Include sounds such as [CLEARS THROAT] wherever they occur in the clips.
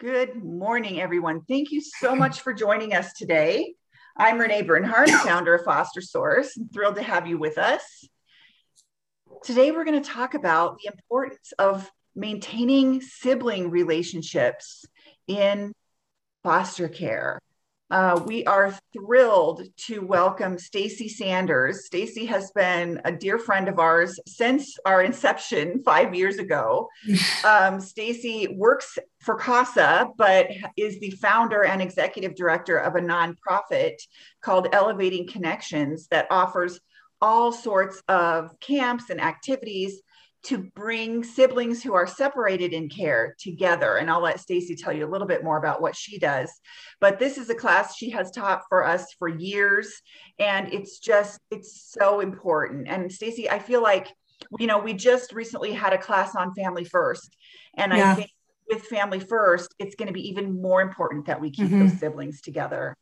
Good morning, everyone. Thank you so much for joining us today. I'm Renee Bernhardt, [COUGHS] founder of Foster Source. I'm thrilled to have you with us. Today, we're going to talk about the importance of maintaining sibling relationships in foster care. Uh, we are thrilled to welcome Stacy Sanders. Stacy has been a dear friend of ours since our inception five years ago. [LAUGHS] Um, Stacy works for CASA, but is the founder and executive director of a nonprofit called Elevating Connections that offers all sorts of camps and activities to bring siblings who are separated in care together. And I'll let Stacy tell you a little bit more about what she does. But this is a class she has taught for us for years. And it's just, it's so important. And Stacy, I feel like, you know, we just recently had a class on family first. And yeah. I think with family first, it's going to be even more important that we keep mm-hmm. those siblings together.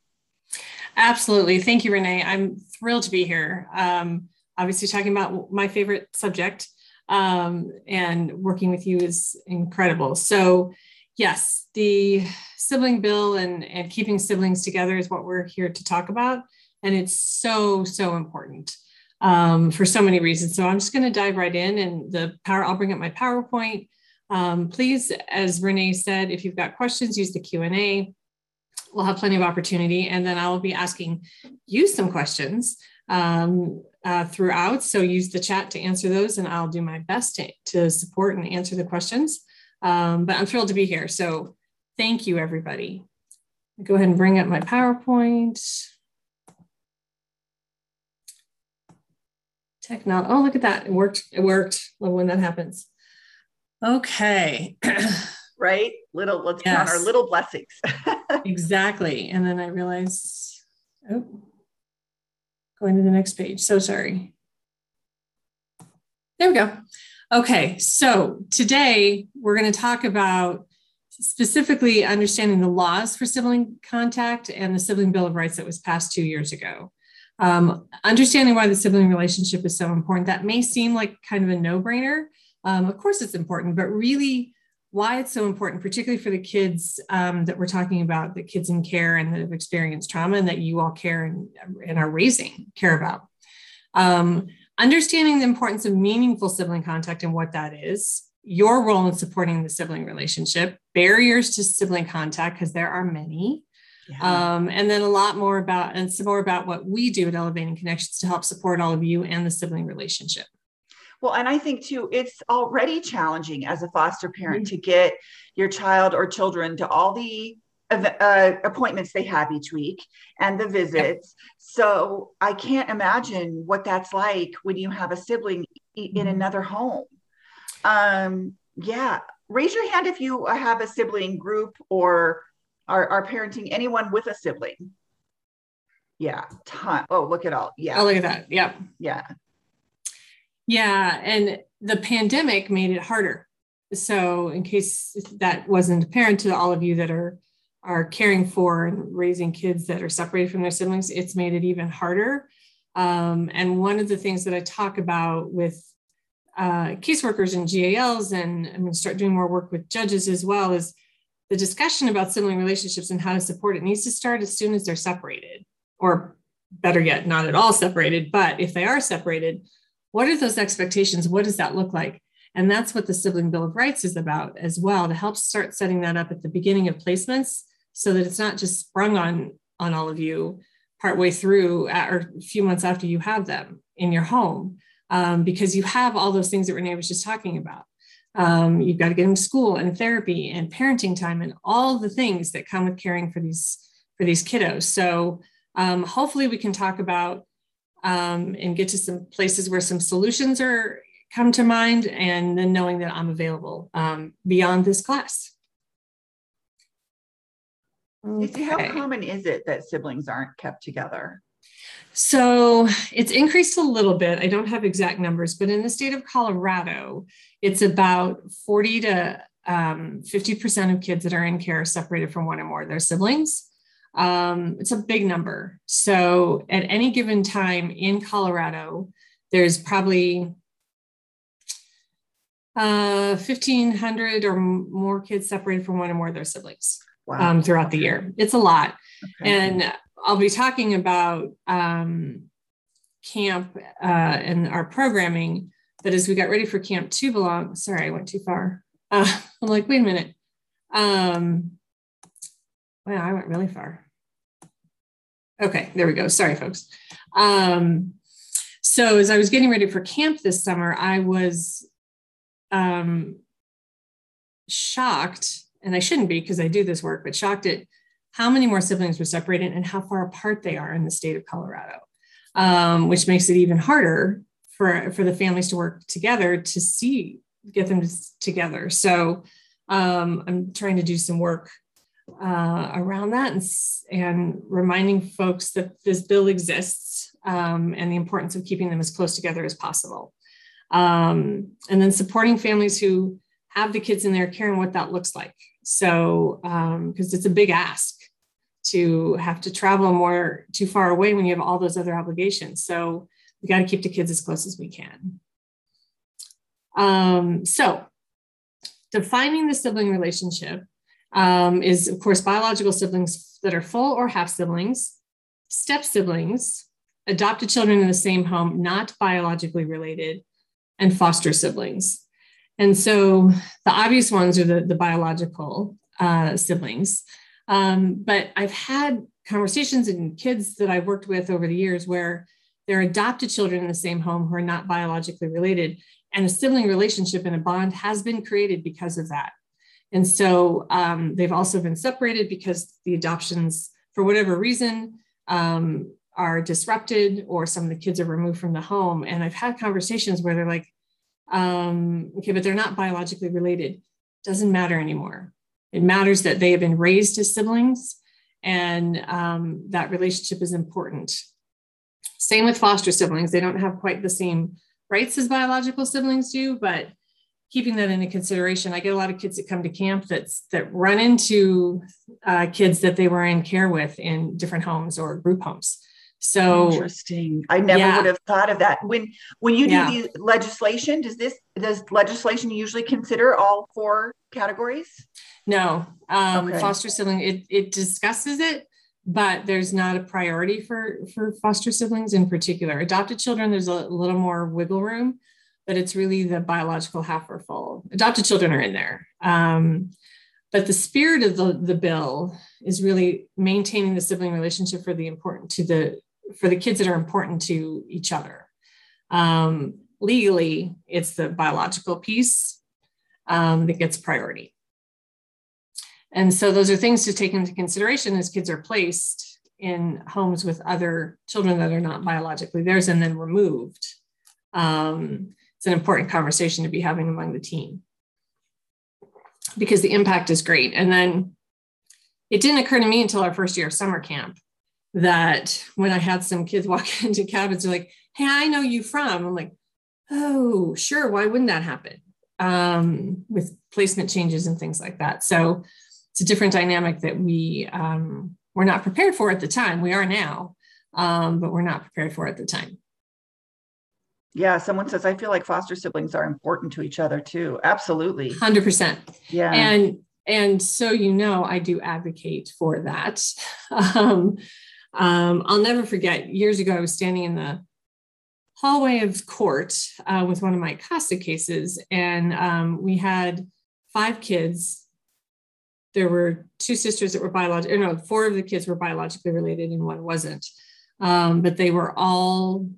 Absolutely. Thank you, Renee. I'm thrilled to be here. Um, obviously, talking about my favorite subject um, and working with you is incredible. So, yes, the sibling bill and, and keeping siblings together is what we're here to talk about. And it's so, so important um, for so many reasons. So, I'm just going to dive right in and the power, I'll bring up my PowerPoint. Um, please, as Renee said, if you've got questions, use the Q&A. We'll have plenty of opportunity. And then I will be asking you some questions um, uh, throughout. So use the chat to answer those, and I'll do my best to, to support and answer the questions. Um, but I'm thrilled to be here. So thank you, everybody. Go ahead and bring up my PowerPoint. Technology. Oh, look at that. It worked. It worked. Love when that happens. Okay. [CLEARS THROAT] right? Little, let's yes. count our little blessings. [LAUGHS] exactly. And then I realized, oh, Going to the next page. So sorry. There we go. Okay, so today we're going to talk about specifically understanding the laws for sibling contact and the Sibling Bill of Rights that was passed two years ago. Um, understanding why the sibling relationship is so important, that may seem like kind of a no brainer. Um, of course, it's important, but really why it's so important, particularly for the kids um, that we're talking about, the kids in care and that have experienced trauma and that you all care and, and are raising, care about. Um, understanding the importance of meaningful sibling contact and what that is, your role in supporting the sibling relationship, barriers to sibling contact, because there are many. Yeah. Um, and then a lot more about and some more about what we do at Elevating Connections to help support all of you and the sibling relationship. Well, and I think too, it's already challenging as a foster parent mm-hmm. to get your child or children to all the uh, appointments they have each week and the visits. Yep. So I can't imagine what that's like when you have a sibling mm-hmm. in another home. Um, yeah, raise your hand if you have a sibling group or are, are parenting anyone with a sibling. Yeah, ton. Oh, look at all. Yeah. Oh, look at that. Yep. Yeah. Yeah. And the pandemic made it harder. So, in case that wasn't apparent to all of you that are are caring for and raising kids that are separated from their siblings, it's made it even harder. Um, and one of the things that I talk about with uh, caseworkers and GALs, and I'm going to start doing more work with judges as well, is the discussion about sibling relationships and how to support it needs to start as soon as they're separated, or better yet, not at all separated. But if they are separated, what are those expectations? What does that look like? And that's what the Sibling Bill of Rights is about as well, to help start setting that up at the beginning of placements so that it's not just sprung on, on all of you partway through at, or a few months after you have them in your home, um, because you have all those things that Renee was just talking about. Um, you've got to get them to school and therapy and parenting time and all the things that come with caring for these for these kiddos. So um, hopefully we can talk about um, and get to some places where some solutions are come to mind and then knowing that I'm available um, beyond this class. Okay. How common is it that siblings aren't kept together? So it's increased a little bit. I don't have exact numbers, but in the state of Colorado, it's about 40 to um, 50% of kids that are in care are separated from one or more of their siblings um, it's a big number. So at any given time in Colorado, there's probably uh, 1,500 or more kids separated from one or more of their siblings Wow. um, throughout the year. It's a lot. Okay. And I'll be talking about um, camp uh, and our programming. But as we got ready for Camp To Belong, sorry, I went too far. Uh, [LAUGHS] I'm like, wait a minute. Um, wow, I went really far. Okay, there we go. Sorry, folks. Um, so as I was getting ready for camp this summer, I was um, shocked, and I shouldn't be because I do this work, but shocked at how many more siblings were separated and how far apart they are in the state of Colorado, um, which makes it even harder for, for the families to work together to see, get them together. So um, I'm trying to do some work uh, around that and, and reminding folks that this bill exists um, and the importance of keeping them as close together as possible. Um, and then supporting families who have the kids in their care and what that looks like. So, because um, it's a big ask to have to travel more too far away when you have all those other obligations. So, we got to keep the kids as close as we can. Um, so, defining the sibling relationship um, is, of course, biological siblings that are full or half siblings, step siblings, adopted children in the same home, not biologically related, and foster siblings. And so the obvious ones are the, the biological uh, siblings. Um, but I've had conversations and kids that I've worked with over the years where they're adopted children in the same home who are not biologically related. And a sibling relationship and a bond has been created because of that. And so um, they've also been separated because the adoptions, for whatever reason, um, are disrupted or some of the kids are removed from the home. And I've had conversations where they're like, um, okay, but they're not biologically related. Doesn't matter anymore. It matters that they have been raised as siblings and um, that relationship is important. Same with foster siblings. They don't have quite the same rights as biological siblings do, but keeping that into consideration, I get a lot of kids that come to camp that's that run into uh, kids that they were in care with in different homes or group homes. So interesting. I never yeah. would have thought of that. When when you do yeah. the legislation, does this does legislation usually consider all four categories? No, um, okay. foster sibling it it discusses it, but there's not a priority for for foster siblings in particular. Adopted children, there's a little more wiggle room, but it's really the biological half or full. Adopted children are in there. Um, but the spirit of the, the bill is really maintaining the sibling relationship for the important to the for the kids that are important to each other. Um, legally, it's the biological piece um, that gets priority. And so those are things to take into consideration as kids are placed in homes with other children that are not biologically theirs and then removed. Um, it's an important conversation to be having among the team because the impact is great. And then it didn't occur to me until our first year of summer camp that when I had some kids [LAUGHS] walk into cabins, they're like, Hey, I know you from. I'm like, Oh, sure. Why wouldn't that happen? Um, with placement changes and things like that. So it's a different dynamic that we um, were not prepared for at the time. We are now, um, but we're not prepared for at the time. Yeah, someone says I feel like foster siblings are important to each other too. Absolutely. 100%. Yeah. And and so you know I do advocate for that. [LAUGHS] Um, um, I'll never forget years ago, I was standing in the hallway of court uh, with one of my CASA cases, and um, we had five kids. There were two sisters that were biological, no, four of the kids were biologically related and one wasn't. Um, but they were all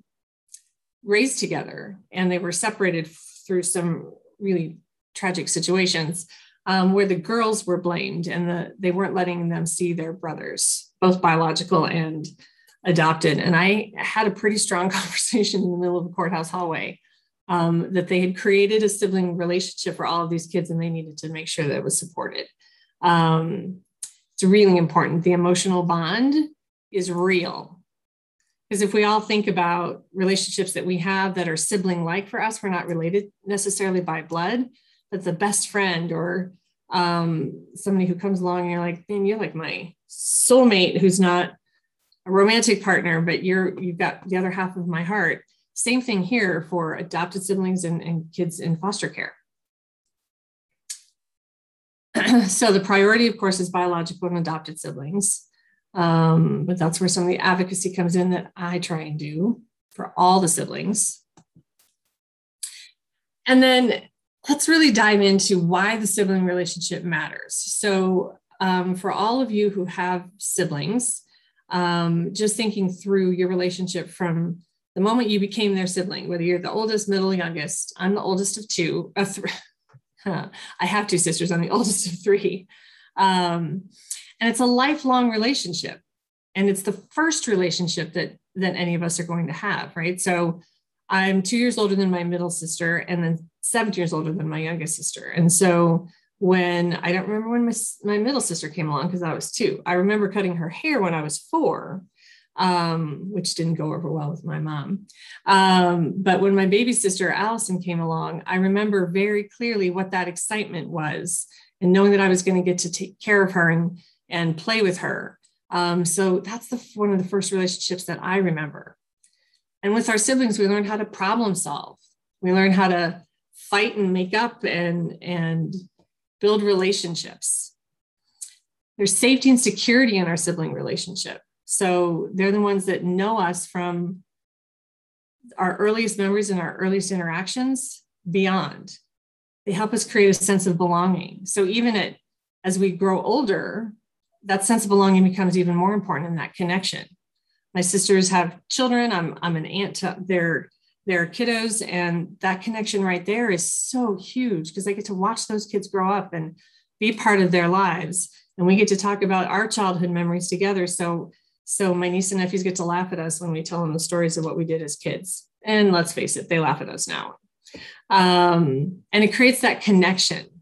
raised together and they were separated through some really tragic situations um, where the girls were blamed and the, they weren't letting them see their brothers, both biological and adopted. And I had a pretty strong [LAUGHS] conversation in the middle of a courthouse hallway um, that they had created a sibling relationship for all of these kids and they needed to make sure that it was supported. Um, it's really important. The emotional bond is real. Because if we all think about relationships that we have that are sibling like for us, we're not related necessarily by blood, but the best friend or um, somebody who comes along and you're like, man, you're like my soulmate who's not a romantic partner, but you're you've got the other half of my heart. Same thing here for adopted siblings and, and kids in foster care. [CLEARS THROAT] so the priority, of course, is biological and adopted siblings. Um, but that's where some of the advocacy comes in that I try and do for all the siblings. And then let's really dive into why the sibling relationship matters. So, um, for all of you who have siblings, um, just thinking through your relationship from the moment you became their sibling, whether you're the oldest, middle, youngest. I'm the oldest of two. Uh, th- [LAUGHS] I have two sisters. I'm the [LAUGHS] oldest of three. Um, and it's a lifelong relationship. And it's the first relationship that that any of us are going to have, right? So I'm two years older than my middle sister, and then seven years older than my youngest sister. And so when I don't remember when my, my middle sister came along because I was two. I remember cutting her hair when I was four, um, which didn't go over well with my mom. Um, but when my baby sister Allison came along, I remember very clearly what that excitement was and knowing that I was going to get to take care of her and, and play with her. Um, so that's the, one of the first relationships that I remember. And with our siblings, we learned how to problem solve. We learned how to fight and make up and, and build relationships. There's safety and security in our sibling relationship. So they're the ones that know us from our earliest memories and our earliest interactions beyond. They help us create a sense of belonging. So even at, as we grow older, that sense of belonging becomes even more important in that connection. My sisters have children. I'm, I'm an aunt to their their kiddos. And that connection right there is so huge because I get to watch those kids grow up and be part of their lives. And we get to talk about our childhood memories together. So so my niece and nephews get to laugh at us when we tell them the stories of what we did as kids. And let's face it they laugh at us now. Um, and it creates that connection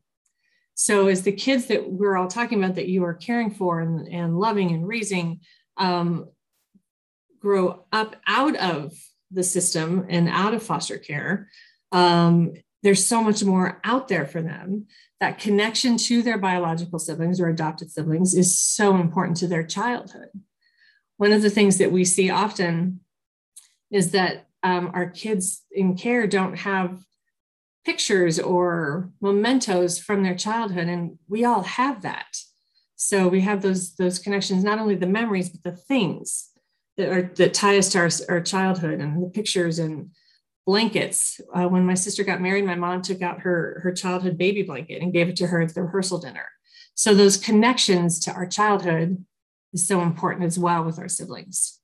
so as the kids that we're all talking about that you are caring for and, and loving and raising um, grow up out of the system and out of foster care, um, there's so much more out there for them. That connection to their biological siblings or adopted siblings is so important to their childhood. One of the things that we see often is that um, our kids in care don't have pictures or mementos from their childhood, and we all have that. So we have those those connections, not only the memories but the things that are that tie us to our, our childhood and the pictures and blankets. Uh, when my sister got married, my mom took out her her childhood baby blanket and gave it to her at the rehearsal dinner. So those connections to our childhood is so important as well with our siblings.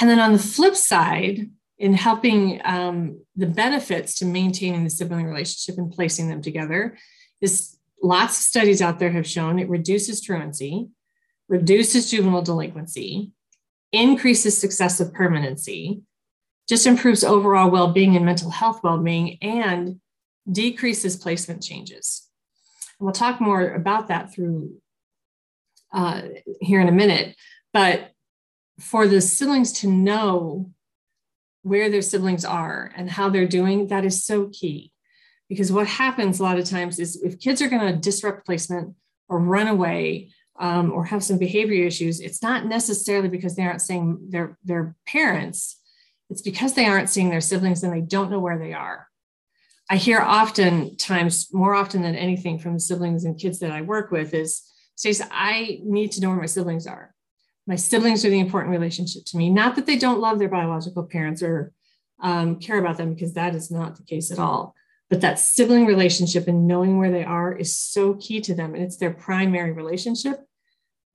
And then on the flip side, in helping um, the benefits to maintaining the sibling relationship and placing them together, is lots of studies out there have shown it reduces truancy, reduces juvenile delinquency, increases success of permanency, just improves overall well being and mental health well being, and decreases placement changes. And we'll talk more about that through uh, here in a minute. But for the siblings to know where their siblings are and how they're doing, that is so key. Because what happens a lot of times is if kids are going to disrupt placement or run away um, or have some behavior issues, it's not necessarily because they aren't seeing their, their parents. It's because they aren't seeing their siblings and they don't know where they are. I hear often times, more often than anything from the siblings and kids that I work with is, Stacy, I need to know where my siblings are. My siblings are the important relationship to me. Not that they don't love their biological parents or um, care about them, because that is not the case at all. But that sibling relationship and knowing where they are is so key to them. And it's their primary relationship.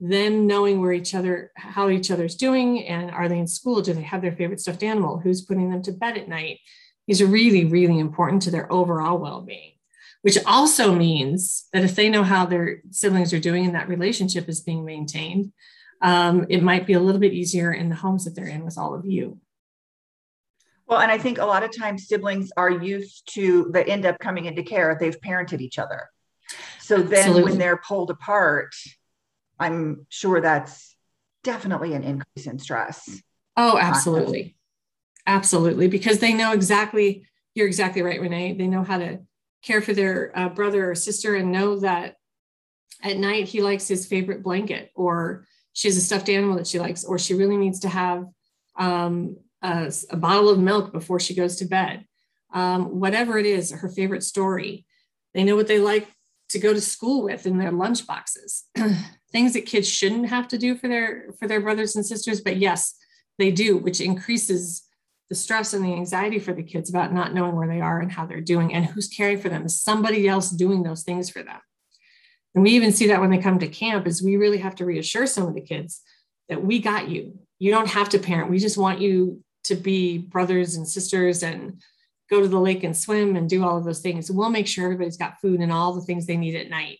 Them knowing where each other, how each other's doing, and are they in school? Do they have their favorite stuffed animal? Who's putting them to bed at night? Is really, really important to their overall well being, which also means that if they know how their siblings are doing and that relationship is being maintained, um, it might be a little bit easier in the homes that they're in with all of you. Well, and I think a lot of times siblings are used to that end up coming into care, they've parented each other. So then Absolutely. when they're pulled apart, I'm sure that's definitely an increase in stress. Oh, absolutely. Absolutely. Because they know exactly, you're exactly right, Renee. They know how to care for their uh, brother or sister and know that at night he likes his favorite blanket or she has a stuffed animal that she likes, or she really needs to have um, a, a, bottle of milk before she goes to bed. Um, whatever it is, her favorite story. They know what they like to go to school with in their lunch boxes [CLEARS THROAT] things that kids shouldn't have to do for their for their brothers and sisters but yes they do which increases the stress and the anxiety for the kids about not knowing where they are and how they're doing and who's caring for them is somebody else doing those things for them and we even see that when they come to camp is we really have to reassure some of the kids that we got you you don't have to parent we just want you to be brothers and sisters and go to the lake and swim and do all of those things. We'll make sure everybody's got food and all the things they need at night.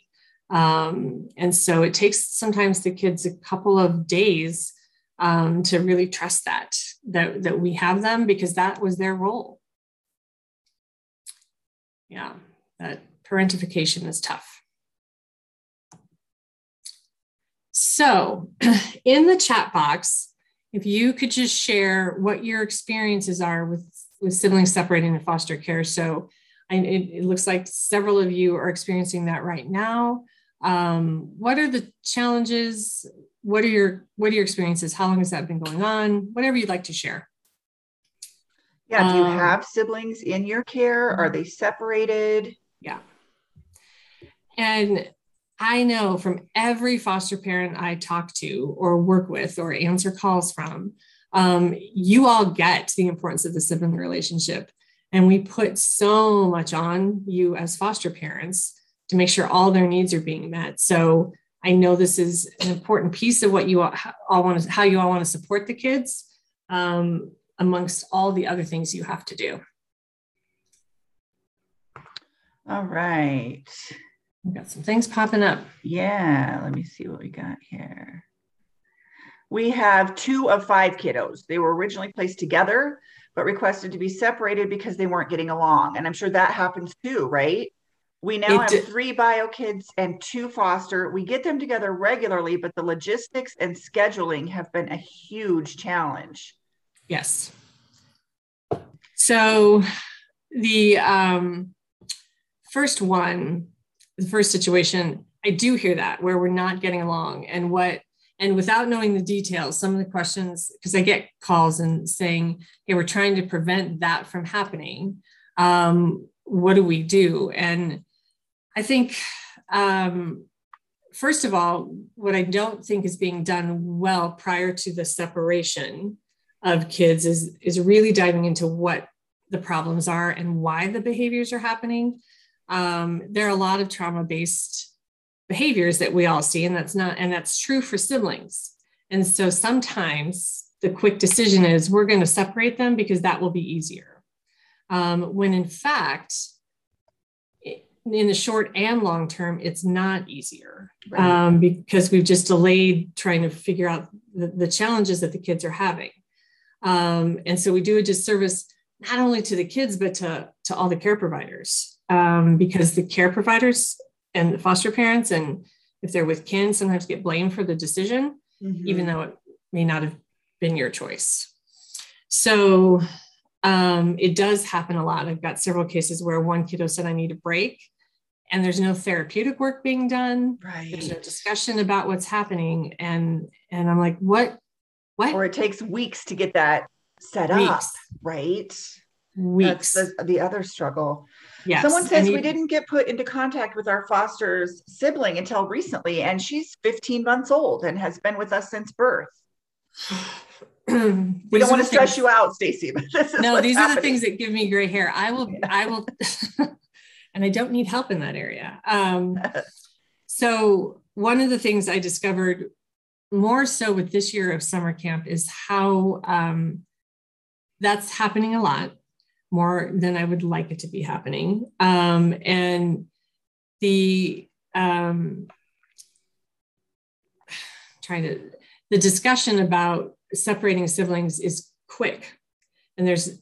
Um, and so it takes sometimes the kids a couple of days um, to really trust that, that that we have them because that was their role. Yeah, that parentification is tough. So [CLEARS THROAT] in the chat box, if you could just share what your experiences are with with siblings separating in foster care. So I, it, it, looks like several of you are experiencing that right now. Um, what are the challenges? What are your what are your experiences? How long has that been going on? Whatever you'd like to share. Yeah, do you um, have siblings in your care? Are they separated? Yeah. And I know from every foster parent I talk to or work with or answer calls from, um, you all get the importance of the sibling relationship. And we put so much on you as foster parents to make sure all their needs are being met. So I know this is an important piece of what you all, all want to, how you all want to support the kids um, amongst all the other things you have to do. All right. We've got some things popping up. Yeah, let me see what we got here. We have two of five kiddos. They were originally placed together, but requested to be separated because they weren't getting along. And I'm sure that happens too, right? We now it have did. three bio kids and two foster. We get them together regularly, but the logistics and scheduling have been a huge challenge. Yes. So the um, first one, the first situation, I do hear that where we're not getting along. And what and without knowing the details some of the questions because i get calls and saying hey we're trying to prevent that from happening um, what do we do and i think um, first of all what i don't think is being done well prior to the separation of kids is is really diving into what the problems are and why the behaviors are happening um, there are a lot of trauma based behaviors that we all see and that's not and that's true for siblings. And so sometimes the quick decision is we're going to separate them because that will be easier. Um, when in fact in the short and long term it's not easier. Right. um, because we've just delayed trying to figure out the, the challenges that the kids are having. Um, and so we do a disservice not only to the kids but to, to all the care providers um, because the care providers and the foster parents and if they're with kin sometimes get blamed for the decision mm-hmm. even though it may not have been your choice. So um, it does happen a lot. I've got several cases where one kiddo said i need a break and there's no therapeutic work being done. Right there's no discussion about what's happening. And and i'm like what what? Or it takes weeks to get that set weeks. up right weeks. That's the, the other struggle Yes. Someone says we didn't get put into contact with our foster's sibling until recently, and she's 15 months old and has been with us since birth. [CLEARS THROAT] we don't want to stress things, you out, Stacy. no, these happening. are the things that give me gray hair. I will, yeah. I will, [LAUGHS] and I don't need help in that area. Um, [LAUGHS] so one of the things I discovered more so with this year of summer camp is how um, that's happening a lot more than I would like it to be happening. Um, and the um, [SIGHS] trying to the discussion about separating siblings is quick, and there's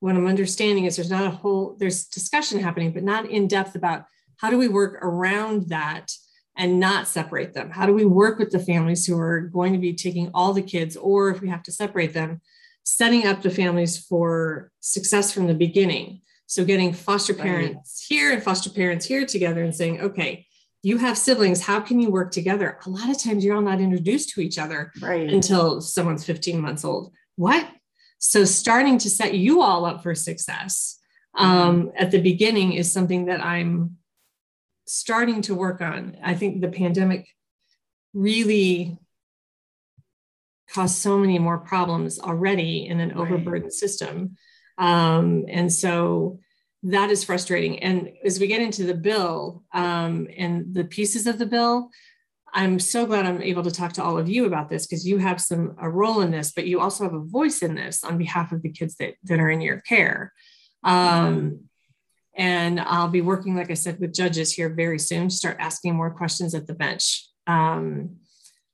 what I'm understanding is there's not a whole there's discussion happening, but not in depth about how do we work around that and not separate them. How do we work with the families who are going to be taking all the kids, or if we have to separate them, setting up the families for success from the beginning. So getting foster parents right. here and foster parents here together and saying, okay, you have siblings, how can you work together? A lot of times you're all not introduced to each other right. until someone's 15 months old. What? So starting to set you all up for success um, mm-hmm. at the beginning is something that I'm starting to work on. I think the pandemic really caused so many more problems already in an overburdened system. Um, and so that is frustrating. And as we get into the bill um, and the pieces of the bill, I'm so glad I'm able to talk to all of you about this because you have some a role in this, but you also have a voice in this on behalf of the kids that, that are in your care. Um, and I'll be working, like I said, with judges here very soon to start asking more questions at the bench um,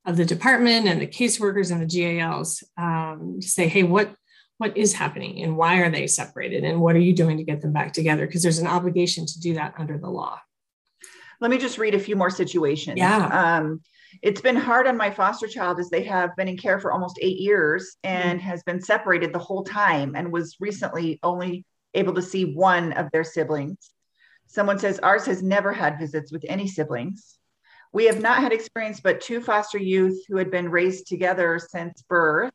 of the department and the caseworkers and the GALs um, to say, hey, what what is happening and why are they separated and what are you doing to get them back together? Because there's an obligation to do that under the law. Let me just read a few more situations. Yeah. Um, it's been hard on my foster child as they have been in care for almost eight years and mm-hmm. has been separated the whole time and was recently only able to see one of their siblings. Someone says ours has never had visits with any siblings. We have not had experience but two foster youth who had been raised together since birth.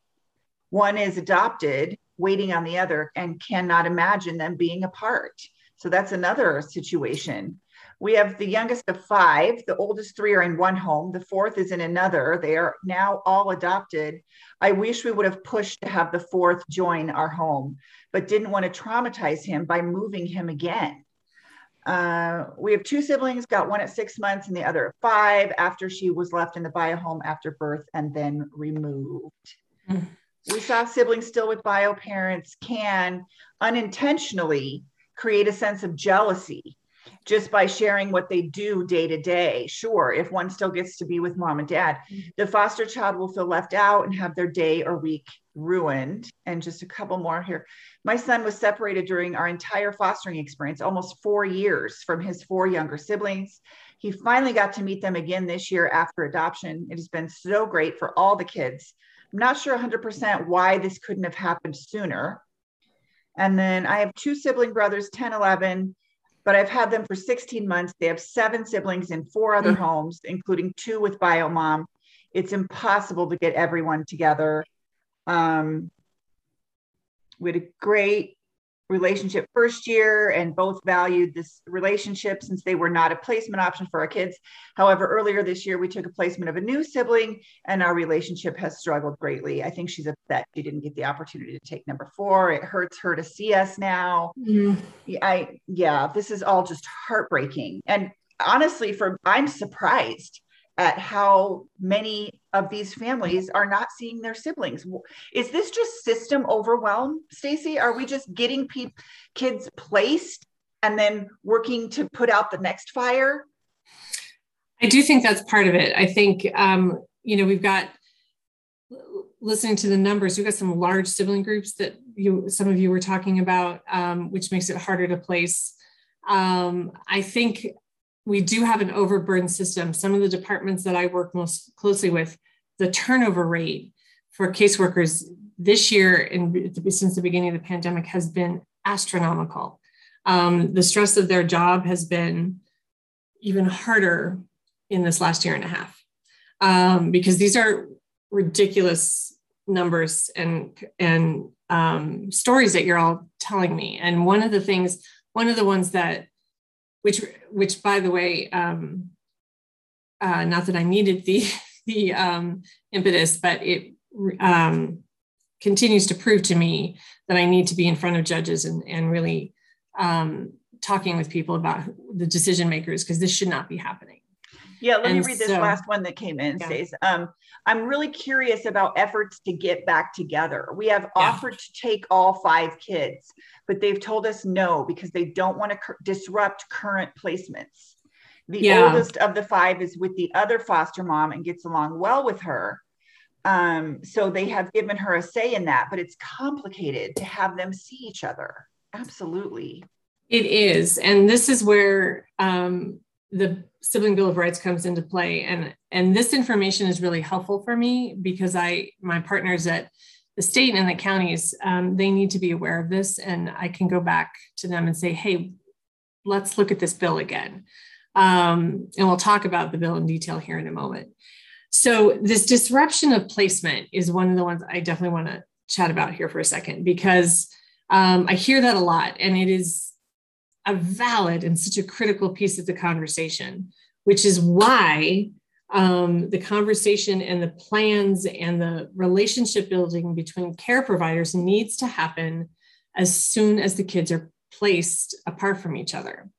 One is adopted, waiting on the other, and cannot imagine them being apart. So that's another situation. We have the youngest of five. The oldest three are in one home. The fourth is in another. They are now all adopted. I wish we would have pushed to have the fourth join our home, but didn't want to traumatize him by moving him again. Uh, we have two siblings, got one at six months and the other at five after she was left in the bio home after birth and then removed. Mm. We saw siblings still with bio parents can unintentionally create a sense of jealousy just by sharing what they do day to day. Sure, if one still gets to be with mom and dad, mm-hmm. the foster child will feel left out and have their day or week ruined. And just a couple more here. My son was separated during our entire fostering experience, almost four years from his four younger siblings. He finally got to meet them again this year after adoption. It has been so great for all the kids. I'm not sure 100% why this couldn't have happened sooner. And then I have two sibling brothers, 10, 11 but I've had them for 16 months. They have seven siblings in four other mm-hmm. homes, including two with bio mom. It's impossible to get everyone together. Um, we had a great relationship first year and both valued this relationship since they were not a placement option for our kids. However, earlier this year, we took a placement of a new sibling and our relationship has struggled greatly. I think she's upset she didn't get the opportunity to take number four. It hurts her to see us now. Mm-hmm. I, yeah, this is all just heartbreaking. And honestly, for I'm surprised at how many of these families are not seeing their siblings. Is this just system overwhelm, Stacy? Are we just getting pe- kids placed and then working to put out the next fire? I do think that's part of it. I think um, you know we've got listening to the numbers. We've got some large sibling groups that you some of you were talking about, um, which makes it harder to place. Um, I think we do have an overburdened system. Some of the departments that I work most closely with, the turnover rate for caseworkers this year and since the beginning of the pandemic has been astronomical. Um, the stress of their job has been even harder in this last year and a half um, because these are ridiculous numbers and and um, stories that you're all telling me. And one of the things, one of the ones that which which by the way um, uh, not that i needed the [LAUGHS] the um, impetus but it um, continues to prove to me that i need to be in front of judges and, and really um, talking with people about the decision makers because this should not be happening yeah, let and me read this last one that came in. Yeah. Says, um, I'm really curious about efforts to get back together. We have yeah. offered to take all five kids, but they've told us no because they don't want to cur- disrupt current placements. The yeah. oldest of the five is with the other foster mom and gets along well with her. Um, so they have given her a say in that, but it's complicated to have them see each other. Absolutely. It is. And this is where um, the sibling bill of rights comes into play. And and this information is really helpful for me because i my partners at the state and the counties um, they need to be aware of this. And i can go back to them and say hey let's look at this bill again. Um, and we'll talk about the bill in detail here in a moment. So this disruption of placement is one of the ones i definitely want to chat about here for a second because um, i hear that a lot and it is a valid and such a critical piece of the conversation, which is why um, the conversation and the plans and the relationship building between care providers needs to happen as soon as the kids are placed apart from each other.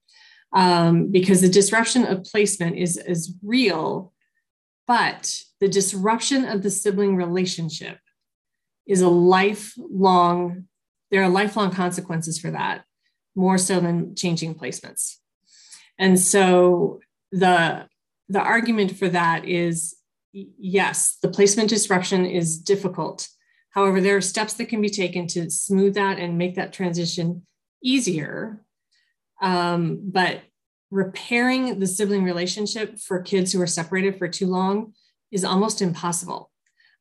Um, because the disruption of placement is, is real, but the disruption of the sibling relationship is a lifelong, there are lifelong consequences for that, more so than changing placements. And so the the argument for that is yes, the placement disruption is difficult. However, there are steps that can be taken to smooth that and make that transition easier. Um, but repairing the sibling relationship for kids who are separated for too long is almost impossible.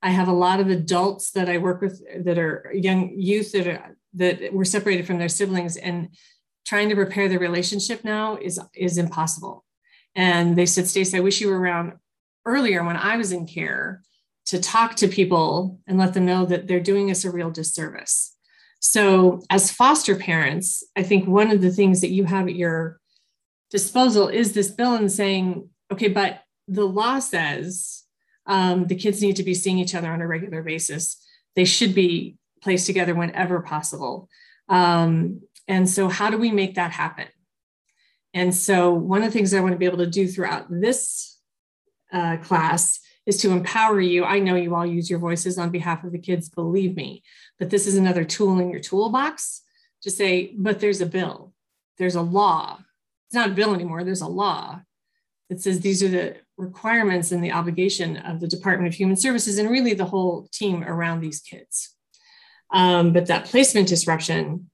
I have a lot of adults that I work with that are young youth that are that were separated from their siblings and trying to repair the relationship now is is impossible. And they said, Stace, I wish you were around earlier when I was in care to talk to people and let them know that they're doing us a real disservice. So, as foster parents, I think one of the things that you have at your disposal is this bill and saying, okay, but the law says um, the kids need to be seeing each other on a regular basis. They should be placed together whenever possible. Um, and so, how do we make that happen? And so, one of the things I want to be able to do throughout this uh, class is to empower you. I know you all use your voices on behalf of the kids, believe me, but this is another tool in your toolbox to say, but there's a bill, there's a law. It's not a bill anymore, there's a law that says these are the requirements and the obligation of the Department of Human Services and really the whole team around these kids. Um, but that placement disruption,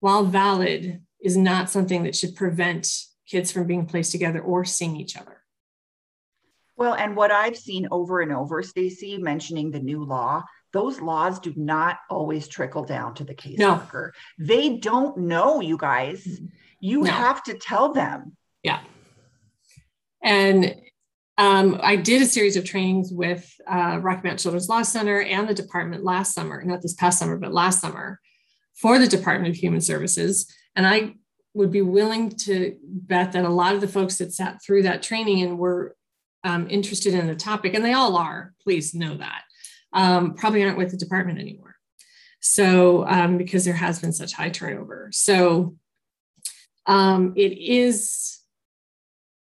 while valid, is not something that should prevent kids from being placed together or seeing each other. Well, and what I've seen over and over, Stacy, mentioning the new law, those laws do not always trickle down to the caseworker. No. They don't know, you guys. Mm-hmm. You no. have to tell them. Yeah. And um, I did a series of trainings with uh, Rocky Mountain Children's Law Center and the department last summer, not this past summer, but last summer for the Department of Human Services. And I would be willing to bet that a lot of the folks that sat through that training and were um, interested in the topic, and they all are, please know that, um, probably aren't with the department anymore. So, um, because there has been such high turnover. So, um, it is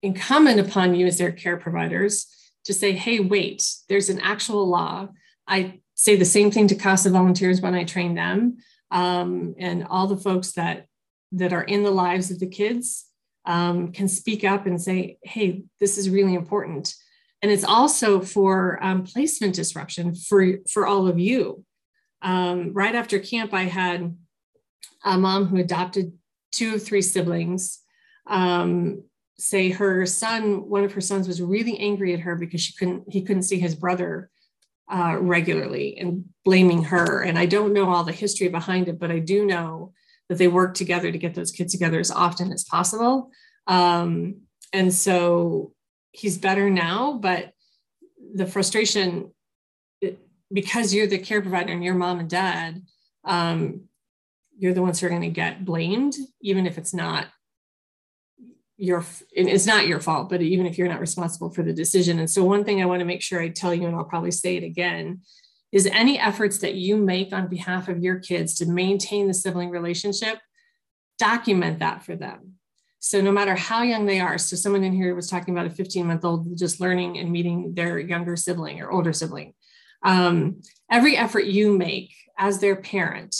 incumbent upon you as their care providers to say, hey, wait, there's an actual law. I say the same thing to CASA volunteers when I train them um, and all the folks that that are in the lives of the kids um, can speak up and say, hey, this is really important. And it's also for um, placement disruption for, for all of you. Um, right after camp, I had a mom who adopted two of three siblings um, say her son, one of her sons was really angry at her because she couldn't, he couldn't see his brother uh, regularly and blaming her. And I don't know all the history behind it, but I do know that they work together to get those kids together as often as possible. Um, and so he's better now, but the frustration, it, because you're the care provider and your mom and dad, um, you're the ones who are going to get blamed, even if it's not your it's not your fault but even if you're not responsible for the decision. And so one thing i want to make sure i tell you and i'll probably say it again is any efforts that you make on behalf of your kids to maintain the sibling relationship document that for them. So no matter how young they are so someone in here was talking about a 15 month old just learning and meeting their younger sibling or older sibling. Um, every effort you make as their parent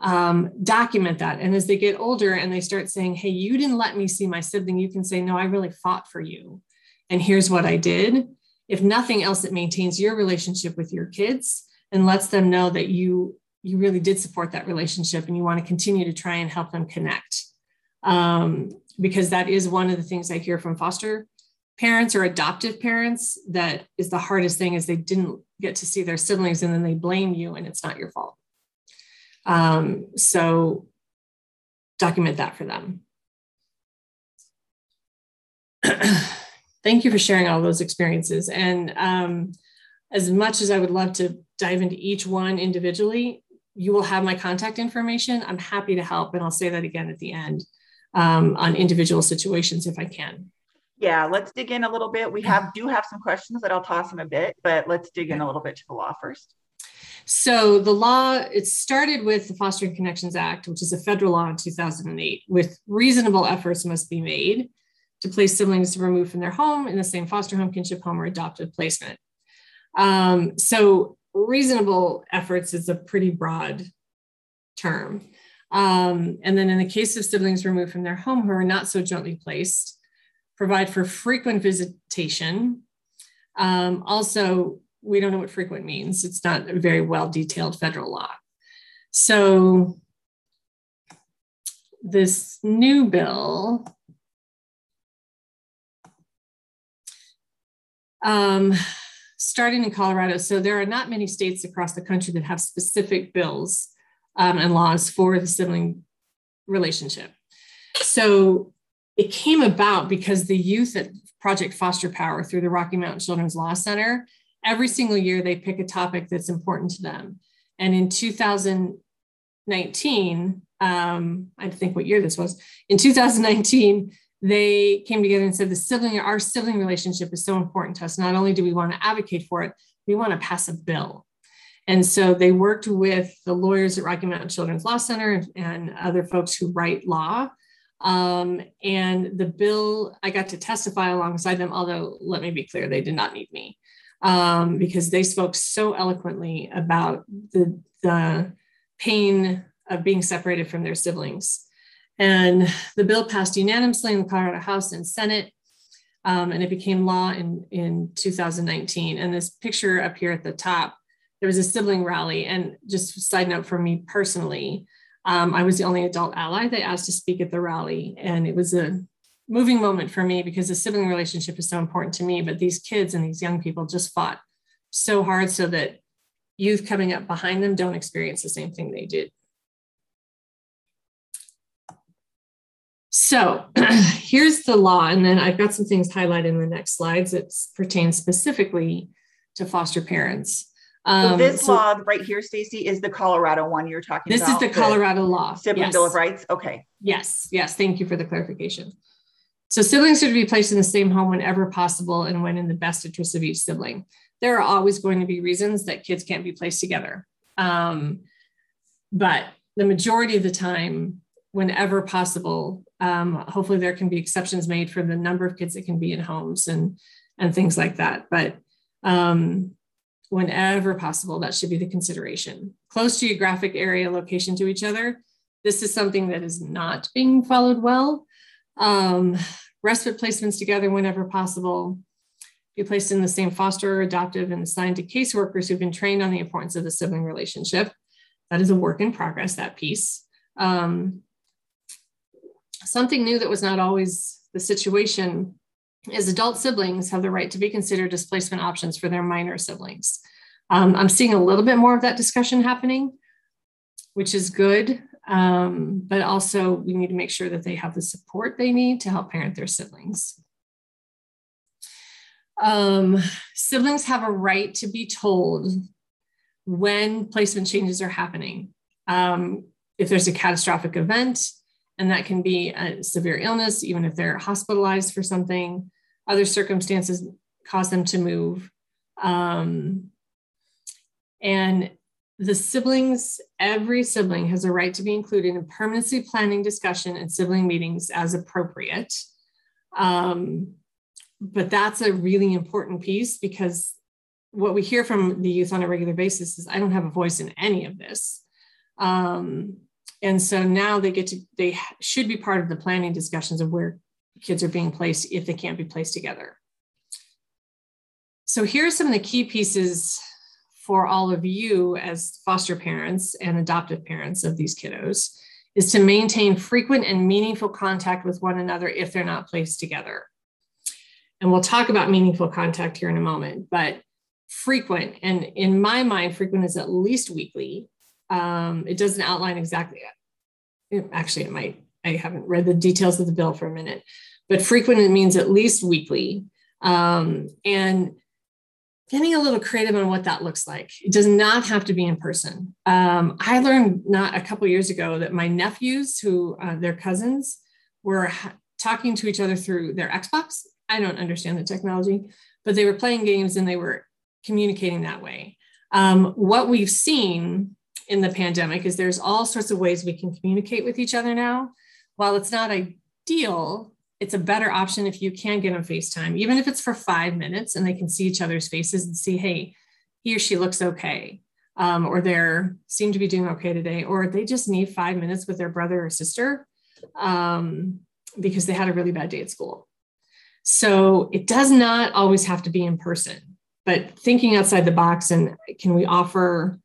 um, document that. And as they get older and they start saying, Hey, you didn't let me see my sibling, you can say, No, I really fought for you. And here's what I did. If nothing else, it maintains your relationship with your kids and lets them know that you you really did support that relationship and you want to continue to try and help them connect um, because that is one of the things i hear from foster parents or adoptive parents that is the hardest thing is they didn't get to see their siblings and then they blame you and it's not your fault um, so document that for them. [CLEARS THROAT] Thank you for sharing all those experiences. And um, as much as I would love to dive into each one individually, you will have my contact information. I'm happy to help. And I'll say that again at the end. um, on individual situations if I can. Yeah, let's dig in a little bit. We have do have some questions that I'll toss in a bit, but let's dig in a little bit to the law first. So the law, it started with the Fostering Connections Act, which is a federal law in 2008, with reasonable efforts must be made to place siblings removed from their home in the same foster home, kinship home, or adoptive placement. Um, so reasonable efforts is a pretty broad term. Um, and then in the case of siblings removed from their home who are not so jointly placed, provide for frequent visitation. Um, also, we don't know what frequent means. It's not a very well detailed federal law. So this new bill um, starting in Colorado. So there are not many states across the country that have specific bills um, and laws for the sibling relationship. So it came about because the youth at Project Foster Power through the Rocky Mountain Children's Law Center, every single year they pick a topic that's important to them. And in 2019, um, I think what year this was, in 2019, they came together and said the sibling, our sibling relationship is so important to us. Not only do we want to advocate for it, we want to pass a bill. And so they worked with the lawyers at Rocky Mountain Children's Law Center and other folks who write law. Um, and the bill, I got to testify alongside them, although let me be clear, they did not need me um, because they spoke so eloquently about the, the pain of being separated from their siblings. And the bill passed unanimously in the Colorado House and Senate, um, and it became law in, in 2019. And this picture up here at the top, there was a sibling rally. And just side note for me personally, um, I was the only adult ally that asked to speak at the rally. And it was a moving moment for me because the sibling relationship is so important to me. But these kids and these young people just fought so hard so that youth coming up behind them don't experience the same thing they did. So [CLEARS THROAT] here's the law, and then I've got some things highlighted in the next slides that pertain specifically to foster parents. Um, so this so law right here, Stacy, is the Colorado one you're talking this about. This is the Colorado law. Sibling yes. Bill of Rights. Okay. Yes. Yes. Thank you for the clarification. So siblings should be placed in the same home whenever possible and when in the best interest of each sibling. There are always going to be reasons that kids can't be placed together. Um, but the majority of the time, whenever possible, um, hopefully there can be exceptions made for the number of kids that can be in homes and and things like that but um, whenever possible that should be the consideration close geographic area location to each other this is something that is not being followed well um, respite placements together whenever possible be placed in the same foster or adoptive and assigned to caseworkers who've been trained on the importance of the sibling relationship that is a work in progress that piece um, Something new that was not always the situation is adult siblings have the right to be considered displacement options for their minor siblings. Um, I'm seeing a little bit more of that discussion happening, which is good. Um, but also, we need to make sure that they have the support they need to help parent their siblings. Um, siblings have a right to be told when placement changes are happening. Um, if there's a catastrophic event, and that can be a severe illness, even if they're hospitalized for something. Other circumstances cause them to move. Um, and the siblings, every sibling has a right to be included in permanency planning discussion and sibling meetings as appropriate. Um, but that's a really important piece because what we hear from the youth on a regular basis is I don't have a voice in any of this. Um, and so now they get to they should be part of the planning discussions of where kids are being placed if they can't be placed together so here are some of the key pieces for all of you as foster parents and adoptive parents of these kiddos is to maintain frequent and meaningful contact with one another if they're not placed together and we'll talk about meaningful contact here in a moment but frequent and in my mind frequent is at least weekly um, it doesn't outline exactly. Actually, it might. I haven't read the details of the bill for a minute, but frequent it means at least weekly, um, and getting a little creative on what that looks like. It does not have to be in person. Um, I learned not a couple years ago that my nephews, who uh, their cousins, were talking to each other through their Xbox. I don't understand the technology, but they were playing games and they were communicating that way. Um, what we've seen in the pandemic is there's all sorts of ways we can communicate with each other now. While it's not ideal, it's a better option if you can get on FaceTime, even if it's for five minutes and they can see each other's faces and see, hey, he or she looks okay, um, or they seem to be doing okay today, or they just need five minutes with their brother or sister um, because they had a really bad day at school. So it does not always have to be in person, but thinking outside the box and can we offer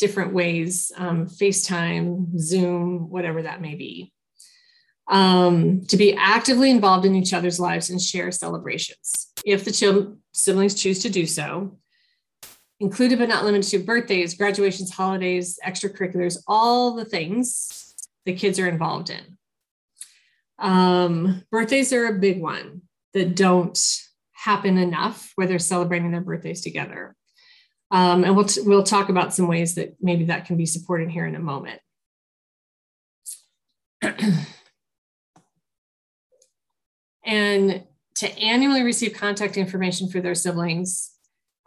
different ways, um, FaceTime, Zoom, whatever that may be um, to be actively involved in each other's lives and share celebrations. If the children, siblings choose to do so included but not limited to birthdays graduations holidays extracurriculars all the things the kids are involved in. Um, birthdays are a big one that don't happen enough where they're celebrating their birthdays together. Um, and we'll, t- we'll talk about some ways that maybe that can be supported here in a moment [CLEARS THROAT] and to annually receive contact information for their siblings.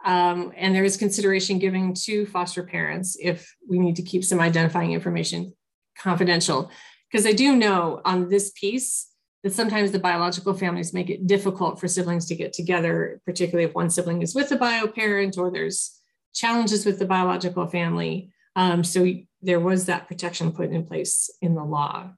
Um, and there is consideration given to foster parents if we need to keep some identifying information confidential. Because I do know on this piece that sometimes the biological families make it difficult for siblings to get together, particularly if one sibling is with a bio parent or there's challenges with the biological family. Um, so there was that protection put in place in the law.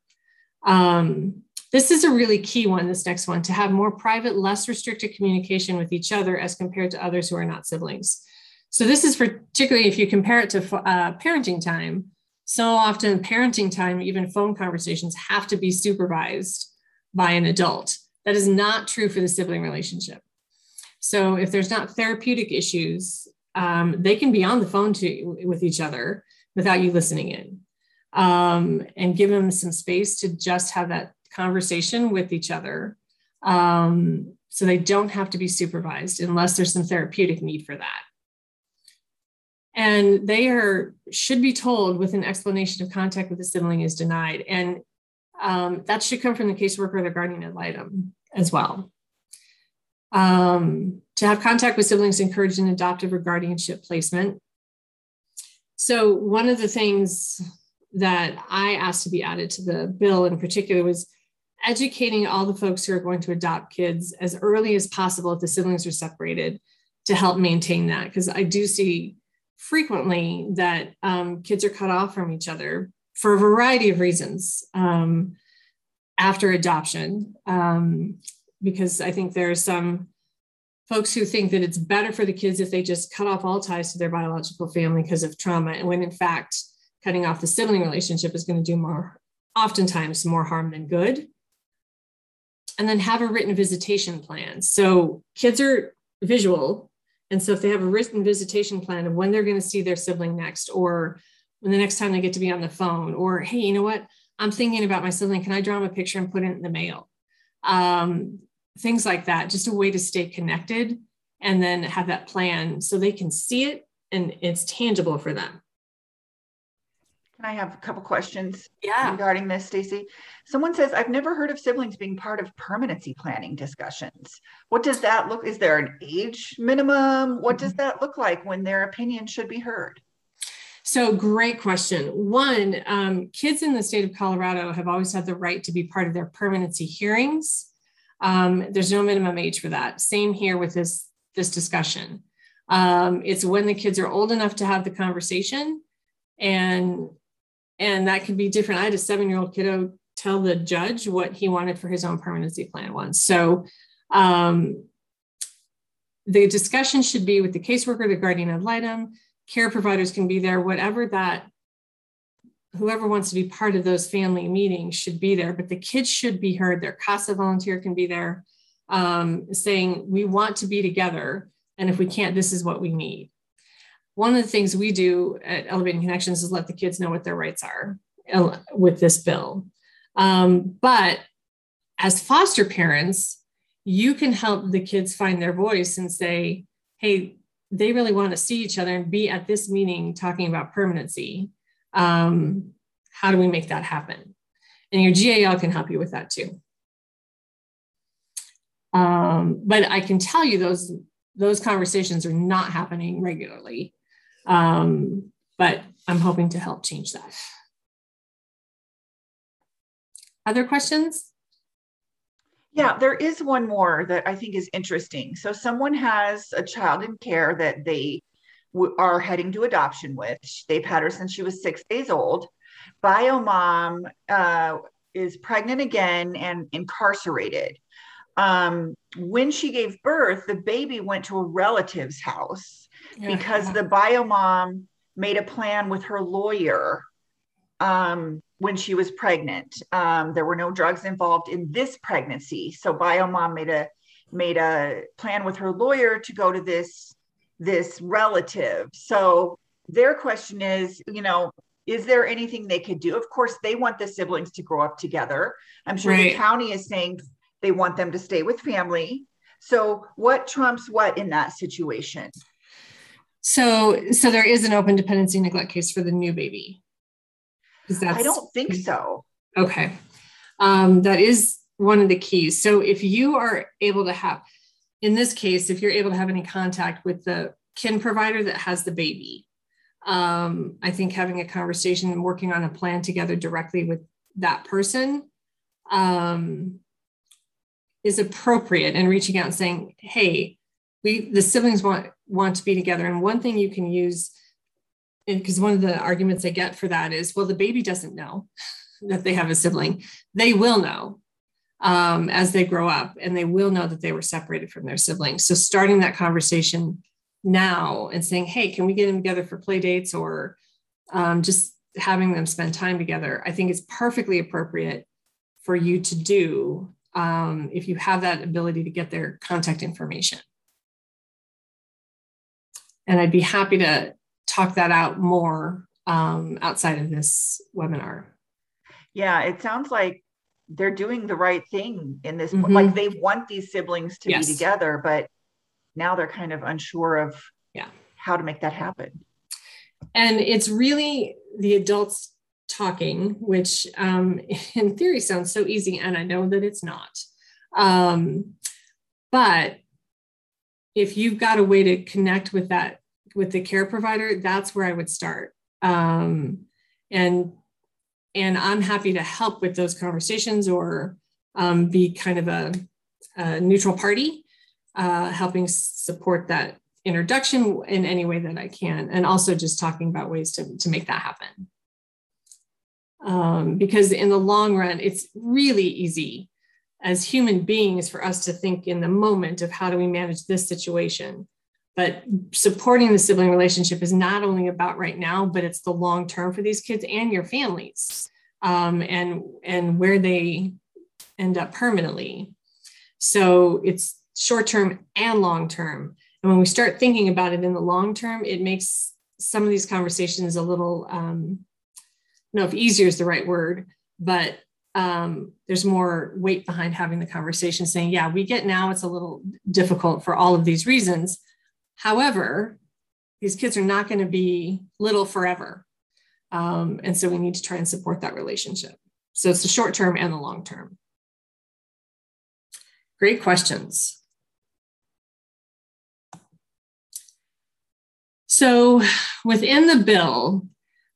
Um, this is a really key one, this next one, to have more private, less restricted communication with each other as compared to others who are not siblings. So this is particularly if you compare it to uh, parenting time. So often parenting time, even phone conversations have to be supervised by an adult. That is not true for the sibling relationship. So if there's not therapeutic issues, um, they can be on the phone to, with each other without you listening in um, and give them some space to just have that conversation with each other. Um, so they don't have to be supervised unless there's some therapeutic need for that. And they are should be told with an explanation of contact with the sibling is denied. And um, that should come from the caseworker or the guardian ad litem as well. Um, to have contact with siblings encouraged in adoptive or guardianship placement. So one of the things that I asked to be added to the bill in particular was educating all the folks who are going to adopt kids as early as possible if the siblings are separated to help maintain that. Because I do see frequently that um, kids are cut off from each other for a variety of reasons um, after adoption. Um, because I think there are some folks who think that it's better for the kids if they just cut off all ties to their biological family because of trauma, and when in fact, cutting off the sibling relationship is going to do more, oftentimes, more harm than good and then have a written visitation plan. So kids are visual. And so if they have a written visitation plan of when they're going to see their sibling next, or when the next time they get to be on the phone, or hey, you know what? I'm thinking about my sibling. Can I draw him a picture and put it in the mail? Um, things like that, just a way to stay connected and then have that plan so they can see it and it's tangible for them. I have a couple questions yeah. regarding this, Stacy? Someone says, I've never heard of siblings being part of permanency planning discussions. What does that look? Is there an age minimum? What does that look like when their opinion should be heard? So, great question. One, um, kids in the state of Colorado have always had the right to be part of their permanency hearings. Um, there's no minimum age for that. Same here with this, this discussion. Um, it's when the kids are old enough to have the conversation and and that could be different. I had a seven year old kiddo tell the judge what he wanted for his own permanency plan once. So um, the discussion should be with the caseworker, the guardian ad litem, care providers can be there, whatever that, whoever wants to be part of those family meetings should be there, but the kids should be heard. Their CASA volunteer can be there um, saying, we want to be together. And if we can't, this is what we need one of the things we do at Elevating Connections is let the kids know what their rights are uh, with this bill. Um, but as foster parents, you can help the kids find their voice and say, hey, they really want to see each other and be at this meeting talking about permanency. Um, how do we make that happen? And your GAL can help you with that too. Um, but I can tell you those those conversations are not happening regularly. Um, but I'm hoping to help change that. Other questions? Yeah, there is one more that I think is interesting. So, someone has a child in care that they are heading to adoption with. They've had her since she was six days old. Bio mom uh, is pregnant again and incarcerated. Um, when she gave birth, the baby went to a relative's house yeah. because the bio mom made a plan with her lawyer um, when she was pregnant. Um, there were no drugs involved in this pregnancy, so bio mom made a made a plan with her lawyer to go to this this relative. So their question is, you know, is there anything they could do? Of course, they want the siblings to grow up together. I'm sure right. the county is saying they want them to stay with family. So what trumps what in that situation? So so there is an open dependency neglect case for the new baby. I don't think so. Okay. Um, that is one of the keys. So if you are able to have, in this case, if you're able to have any contact with the kin provider that has the baby, um, I think having a conversation and working on a plan together directly with that person um, is appropriate and reaching out and saying, hey, we the siblings want want to be together. And one thing you can use, because one of the arguments I get for that is, well, the baby doesn't know [LAUGHS] that they have a sibling. They will know um, as they grow up, and they will know that they were separated from their siblings. So starting that conversation now and saying, hey, can we get them together for play dates or um, just having them spend time together, I think is perfectly appropriate for you to do um, if you have that ability to get their contact information. And I'd be happy to talk that out more um, outside of this webinar. Yeah, it sounds like they're doing the right thing in this. Mm-hmm. Like they want these siblings to yes. be together, but now they're kind of unsure of yeah how to make that happen. And it's really the adults talking, which um, [LAUGHS] in theory sounds so easy, and I know that it's not. Um, but if you've got a way to connect with that with the care provider, that's where I would start. Um, and and I'm happy to help with those conversations or um, be kind of a, a neutral party, uh, helping support that introduction in any way that I can, and also just talking about ways to, to make that happen. Um, because in the long run, it's really easy as human beings for us to think in the moment of how do we manage this situation. But supporting the sibling relationship is not only about right now but it's the long term for these kids and your families um, and and where they end up permanently. So it's short term and long term. And when we start thinking about it in the long term it makes some of these conversations a little um, I don't know if easier is the right word but um, there's more weight behind having the conversation saying yeah we get now it's a little difficult for all of these reasons However, these kids are not going to be little forever. Um, and so we need to try and support that relationship. So it's the short term and the long term. Great questions. So within the bill,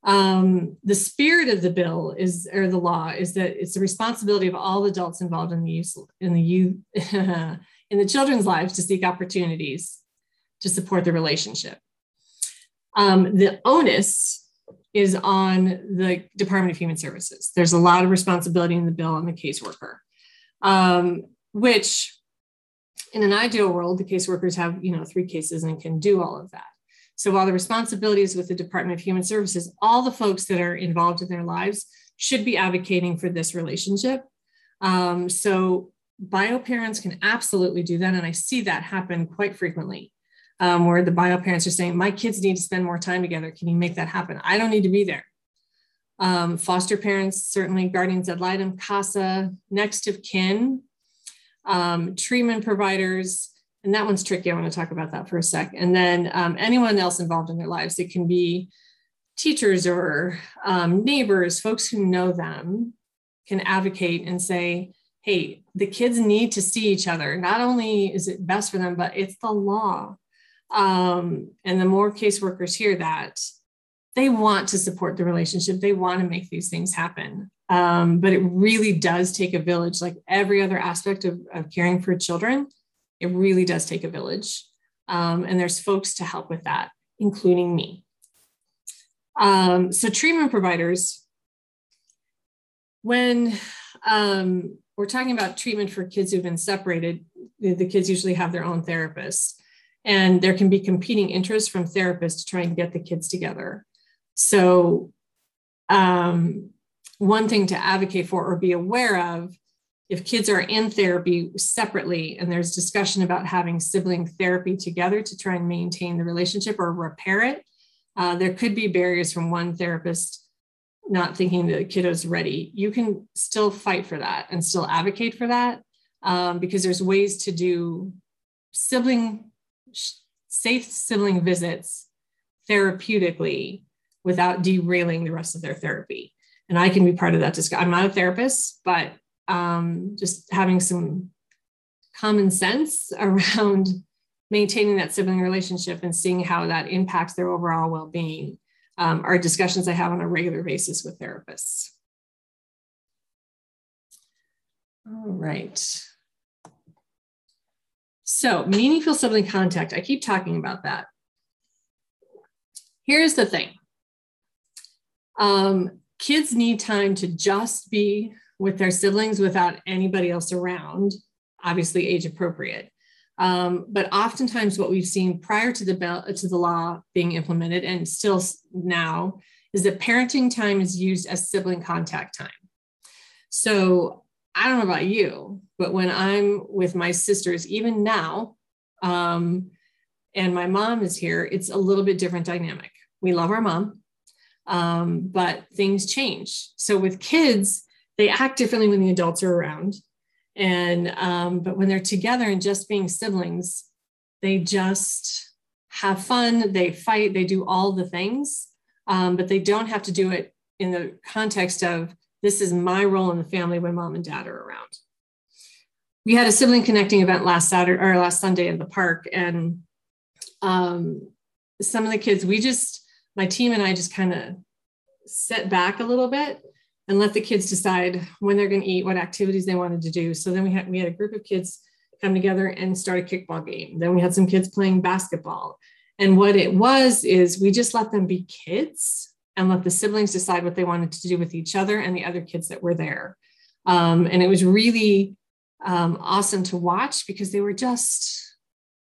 um, the spirit of the bill is, or the law, is that it's the responsibility of all adults involved in the use in the youth [LAUGHS] in the children's lives to seek opportunities to support the relationship. Um, the onus is on the Department of Human Services. There's a lot of responsibility in the bill on the caseworker, um, which in an ideal world, the caseworkers have, you know, three cases and can do all of that. So while the responsibility is with the Department of Human Services, all the folks that are involved in their lives should be advocating for this relationship. Um, so bio parents can absolutely do that. And I see that happen quite frequently um, where the bio parents are saying, My kids need to spend more time together. Can you make that happen? I don't need to be there. Um, foster parents, certainly guardians ad litem, CASA, next of kin, um, treatment providers, and that one's tricky. I want to talk about that for a sec. And then um, anyone else involved in their lives. It can be teachers or um, neighbors, folks who know them, can advocate and say, hey, the kids need to see each other. Not only is it best for them, but it's the law. Um, and the more caseworkers hear that, they want to support the relationship, they want to make these things happen. Um, but it really does take a village, like every other aspect of, of caring for children, it really does take a village. Um, and there's folks to help with that, including me. Um, so, treatment providers, when um, we're talking about treatment for kids who've been separated, the, the kids usually have their own therapist. And there can be competing interests from therapists to try and get the kids together. So, um, one thing to advocate for or be aware of if kids are in therapy separately and there's discussion about having sibling therapy together to try and maintain the relationship or repair it, uh, there could be barriers from one therapist not thinking the kiddo's ready. You can still fight for that and still advocate for that um, because there's ways to do sibling safe sibling visits therapeutically without derailing the rest of their therapy. And I can be part of that discussion. I'm not a therapist, but um, just having some common sense [LAUGHS] around maintaining that sibling relationship and seeing how that impacts their overall well-being um, are discussions I have on a regular basis with therapists. All right. So meaningful sibling contact, I keep talking about that. Here's the thing. Um, kids need time to just be with their siblings without anybody else around, obviously age appropriate. Um, but oftentimes, what we've seen prior to the bill, to the law being implemented, and still now, is that parenting time is used as sibling contact time. So I don't know about you, but when I'm with my sisters, even now, um, and my mom is here, it's a little bit different dynamic. We love our mom, um, but things change. So with kids, they act differently when the adults are around. And um, but when they're together and just being siblings, they just have fun, they fight, they do all the things, um, but they don't have to do it in the context of this is my role in the family when mom and dad are around. We had a sibling connecting event last Saturday or last Sunday in the park, and um, some of the kids, we just, my team and I just kind of set back a little bit and let the kids decide when they're going to eat, what activities they wanted to do. So then we had we had a group of kids come together and start a kickball game. Then we had some kids playing basketball. And what it was is we just let them be kids and let the siblings decide what they wanted to do with each other and the other kids that were there. Um, and it was really um, awesome to watch because they were just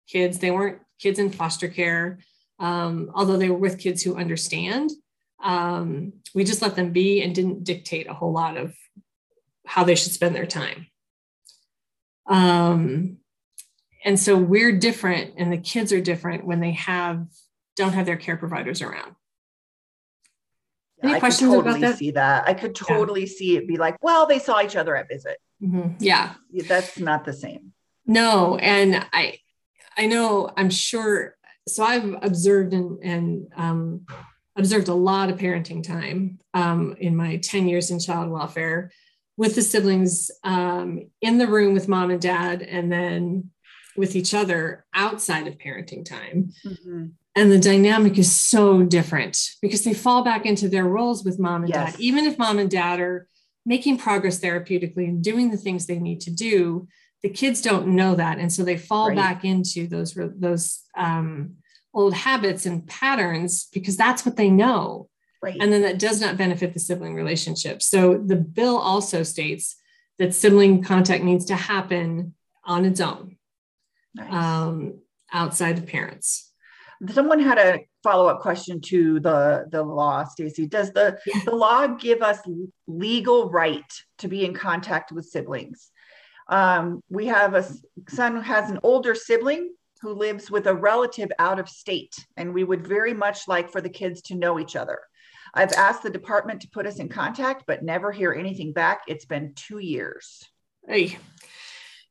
kids. They weren't kids in foster care, um, although they were with kids who understand um, we just let them be and didn't dictate a whole lot of how they should spend their time. Um, and so we're different, and the kids are different when they have don't have their care providers around. Any I questions could totally about that? See that I could totally yeah. see it be like, well, they saw each other at visit. Mm-hmm. Yeah, that's not the same. No, and I, I know I'm sure. So I've observed and and um, observed a lot of parenting time um, in my 10 years in child welfare with the siblings um, in the room with mom and dad and then with each other outside of parenting time. Mm-hmm. And the dynamic is so different because they fall back into their roles with mom and yes. dad. Even if mom and dad are making progress therapeutically and doing the things they need to do, the kids don't know that. And so they fall right. back into those, those um, old habits and patterns because that's what they know. Right. And then that does not benefit the sibling relationship. So the bill also states that sibling contact needs to happen on its own nice. um, outside the parents. Someone had a follow-up question to the, the law, Stacy. Does the, yeah. the law give us legal right to be in contact with siblings? Um, we have a son who has an older sibling who lives with a relative out of state, and we would very much like for the kids to know each other. I've asked the department to put us in contact, but never hear anything back. It's been two years. Hey.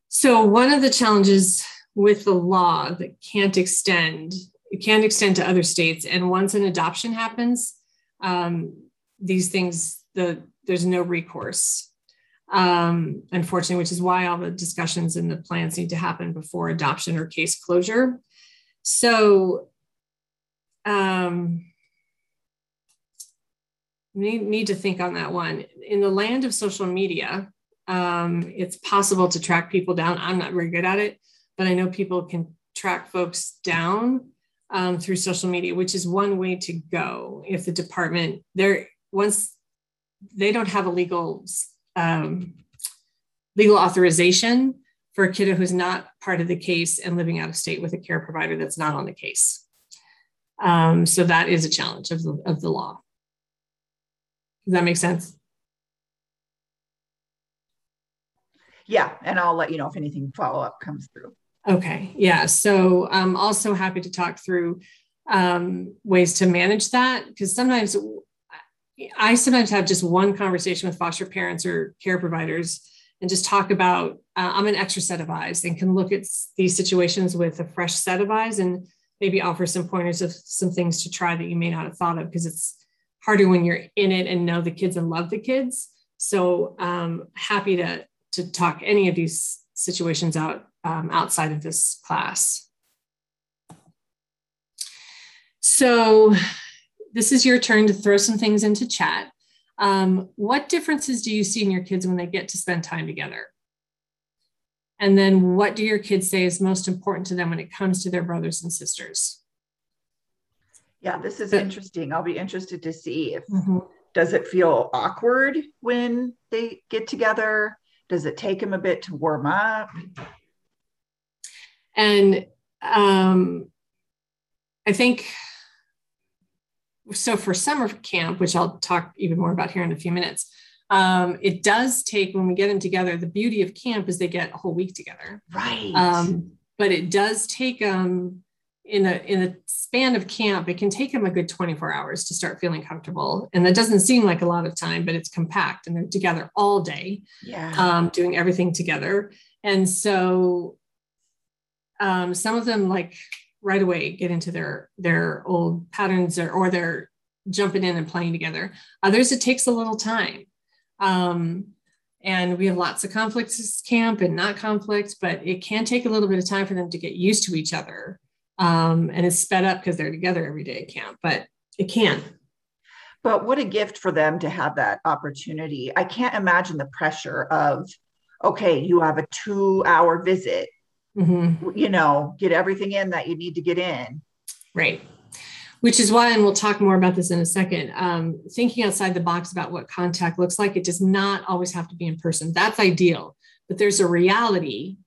So, one of the challenges with the law that can't extend, it can't extend to other states. And once an adoption happens, um, these things, the there's no recourse. Um, unfortunately, which is why all the discussions and the plans need to happen before adoption or case closure. So, um, need, need to think on that one. In the land of social media, um, it's possible to track people down. I'm not very good at it, but I know people can track folks down um, through social media, which is one way to go. If the department there once they don't have a legal um, legal authorization for a kiddo who's not part of the case and living out of state with a care provider that's not on the case. Um, so that is a challenge of the, of the law. Does that make sense? Yeah, and I'll let you know if anything follow up comes through. Okay, yeah. So I'm also happy to talk through um, ways to manage that because sometimes I sometimes have just one conversation with foster parents or care providers and just talk about uh, I'm an extra set of eyes and can look at these situations with a fresh set of eyes and maybe offer some pointers of some things to try that you may not have thought of because it's harder when you're in it and know the kids and love the kids. So um, happy to to talk any of these situations out um, outside of this class. So this is your turn to throw some things into chat. Um, what differences do you see in your kids when they get to spend time together? And then what do your kids say is most important to them when it comes to their brothers and sisters? Yeah, this is interesting. I'll be interested to see if mm-hmm. does it feel awkward when they get together? Does it take them a bit to warm up? And um, I think so for summer camp, which I'll talk even more about here in a few minutes, um, it does take when we get them together. The beauty of camp is they get a whole week together, right? Um, but it does take them in a in a span of camp. It can take them a good 24 hours to start feeling comfortable, and that doesn't seem like a lot of time, but it's compact, and they're together all day, yeah, um, doing everything together. And so, um, some of them like right away get into their their old patterns or, or they're jumping in and playing together. Others, it takes a little time. Um, and we have lots of conflicts camp and not conflicts, but it can take a little bit of time for them to get used to each other. Um, and it's sped up because they're together every day at camp, but it can. But what a gift for them to have that opportunity. I can't imagine the pressure of, okay, you have a two hour visit mm-hmm. you know, get everything in that you need to get in. Right. Which is why, and we'll talk more about this in a second, um, thinking outside the box about what contact looks like, it does not always have to be in person. That's ideal, but there's a reality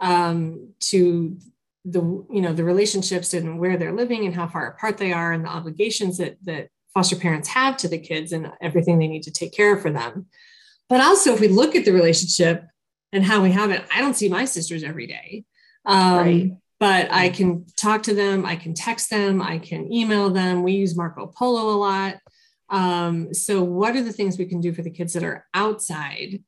um, to the you know the relationships and where they're living and how far apart they are and the obligations that that foster parents have to the kids and everything they need to take care of for them but also if we look at the relationship and how we have it i don't see my sisters every day um, right. But I can talk to them, I can text them, I can email them. We use Marco Polo a lot. Um, so, what are the things we can do for the kids that are outside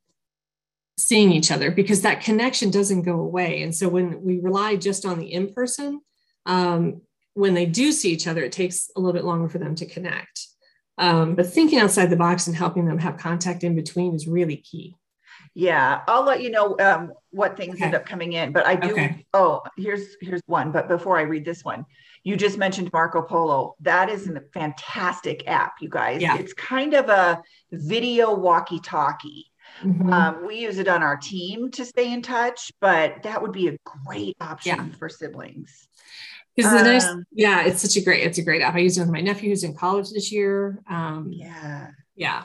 seeing each other? Because that connection doesn't go away. And so, when we rely just on the in person, um, when they do see each other, it takes a little bit longer for them to connect. Um, but thinking outside the box and helping them have contact in between is really key. Yeah, I'll let you know um, what things okay. end up coming in. But I do. Okay. Oh, here's here's one. But before I read this one, you just mentioned Marco Polo. That is a fantastic app, you guys. Yeah. It's kind of a video walkie-talkie. Mm-hmm. Um, we use it on our team to stay in touch, but that would be a great option yeah. for siblings. Is the nice, um, yeah, it's such a great, it's a great app. I use it with my nephew who's in college this year. Um, yeah, yeah,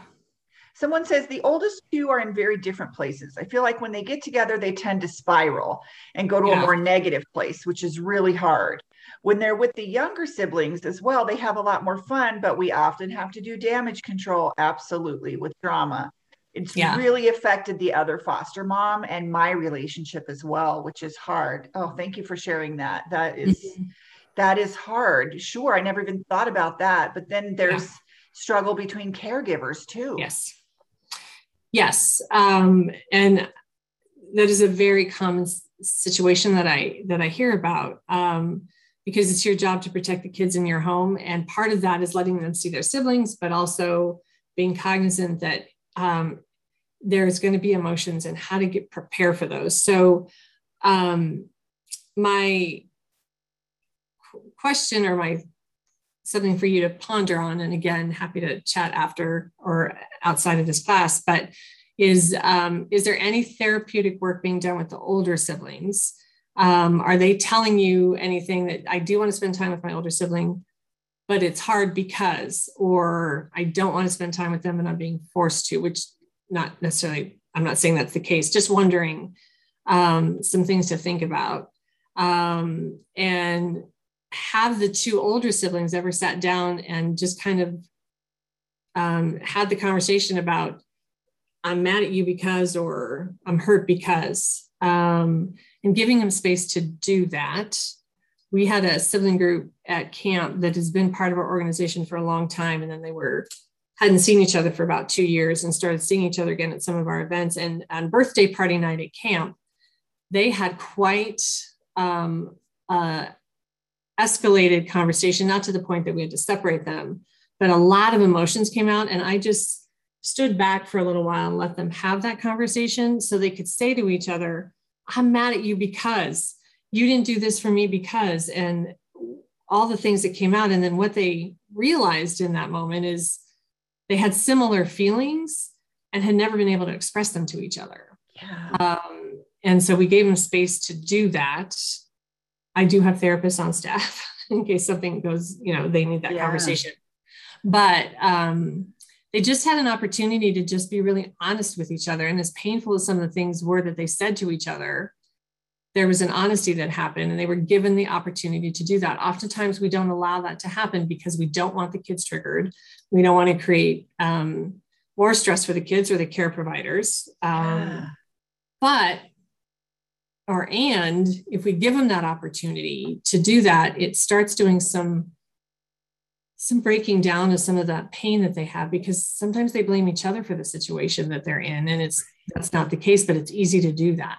Someone says the oldest two are in very different places. I feel like when they get together, they tend to spiral and go to yeah. a more negative place, which is really hard. When they're with the younger siblings as well, they have a lot more fun, but we often have to do damage control absolutely with drama. It's yeah. really affected the other foster mom and my relationship as well, which is hard. Oh, thank you for sharing that. That [LAUGHS] is, that is hard. Sure, I never even thought about that. But then there's yeah. struggle between caregivers too. Yes. Yes, um, and that is a very common situation that I that I hear about um, because it's your job to protect the kids in your home, and part of that is letting them see their siblings, but also being cognizant that um, there's going to be emotions and how to get prepare for those. So, um, my question or my something for you to ponder on, and again, happy to chat after or outside of this class, but is um, is there any therapeutic work being done with the older siblings? Um, are they telling you anything that I do want to spend time with my older sibling, but it's hard because, or I don't want to spend time with them and I'm being forced to, which not necessarily, I'm not saying that's the case, just wondering um, some things to think about. Um, and have the two older siblings ever sat down and just kind of um, had the conversation about I'm mad at you because, or I'm hurt because, um, and giving them space to do that. We had a sibling group at camp that has been part of our organization for a long time, and then they were hadn't seen each other for about two years and started seeing each other again at some of our events. And on birthday party night at camp, they had quite um, uh, escalated conversation, not to the point that we had to separate them, but a lot of emotions came out. And I just stood back for a little while and let them have that conversation so they could say to each other, I'm mad at you because you didn't do this for me because, and all the things that came out. And then what they realized in that moment is they had similar feelings and had never been able to express them to each other. Yeah. Um, and so we gave them space to do that I do have therapists on staff [LAUGHS] in case something goes, you know, they need that yeah. conversation. But um, they just had an opportunity to just be really honest with each other. And as painful as some of the things were that they said to each other, there was an honesty that happened and they were given the opportunity to do that. Oftentimes, we don't allow that to happen because we don't want the kids triggered. We don't want to create um, more stress for the kids or the care providers. Um, yeah. But or and if we give them that opportunity to do that it starts doing some some breaking down of some of that pain that they have because sometimes they blame each other for the situation that they're in and it's that's not the case but it's easy to do that.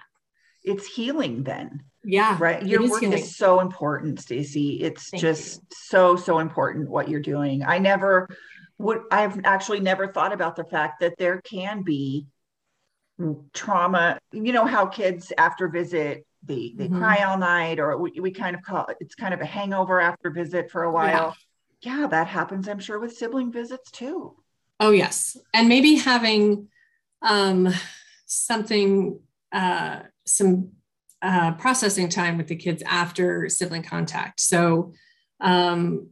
It's healing then. Yeah right? your is work healing. is so important stacy. It's Thank just you. so so important what you're doing. I never would i've actually never thought about the fact that there can be trauma you know how kids after visit they they mm-hmm. cry all night or we, we kind of call it, it's kind of a hangover after visit for a while. Yeah. yeah that happens i'm sure with sibling visits too. Oh yes. And maybe having um something uh some uh, processing time with the kids after sibling contact. So um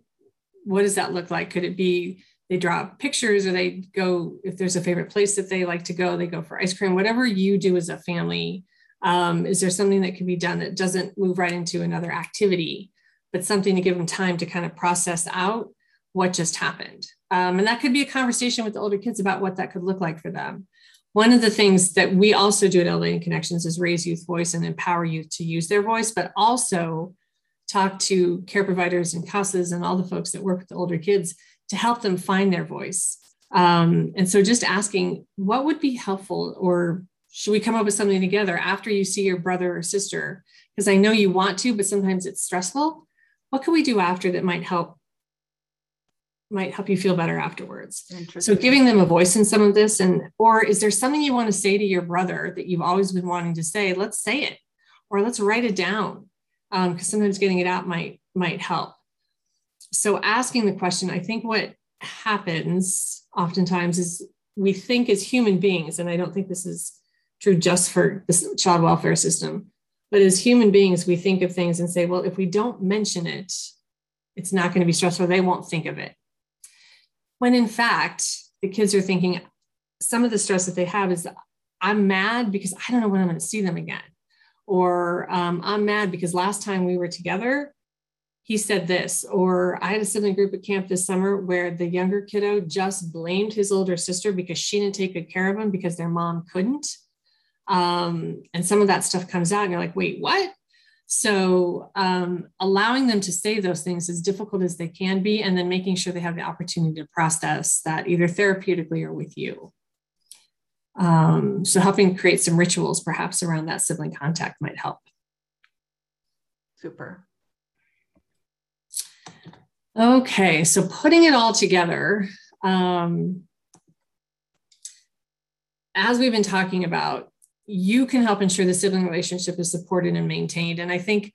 what does that look like? Could it be they draw pictures or they go if there's a favorite place that they like to go they go for ice cream. Whatever you do as a family um, is there something that can be done that doesn't move right into another activity but something to give them time to kind of process out what just happened? Um, and that could be a conversation with the older kids about what that could look like for them. One of the things that we also do at elevating connections is raise youth voice and empower youth to use their voice but also talk to care providers and CASAs and all the folks that work with the older kids to help them find their voice. Um, and so just asking what would be helpful or should we come up with something together after you see your brother or sister? Because I know you want to, but sometimes it's stressful. What can we do after that might help might help you feel better afterwards. So giving them a voice in some of this and or is there something you want to say to your brother that you've always been wanting to say? Let's say it or let's write it down. because um, sometimes getting it out might might help so asking the question, I think what happens oftentimes is we think as human beings, and I don't think this is true just for the child welfare system, but as human beings, we think of things and say, well, if we don't mention it, it's not going to be stressful. They won't think of it. When in fact, the kids are thinking some of the stress that they have is I'm mad because I don't know when I'm going to see them again. Or um, I'm mad because last time we were together, he said this, or I had a sibling group at camp this summer where the younger kiddo just blamed his older sister because she didn't take good care of him because their mom couldn't. Um, and some of that stuff comes out, and you're like, wait, what? So, um, allowing them to say those things as difficult as they can be, and then making sure they have the opportunity to process that either therapeutically or with you. Um, so, helping create some rituals perhaps around that sibling contact might help. Super. Okay, so putting it all together, um, as we've been talking about, you can help ensure the sibling relationship is supported and maintained. And I think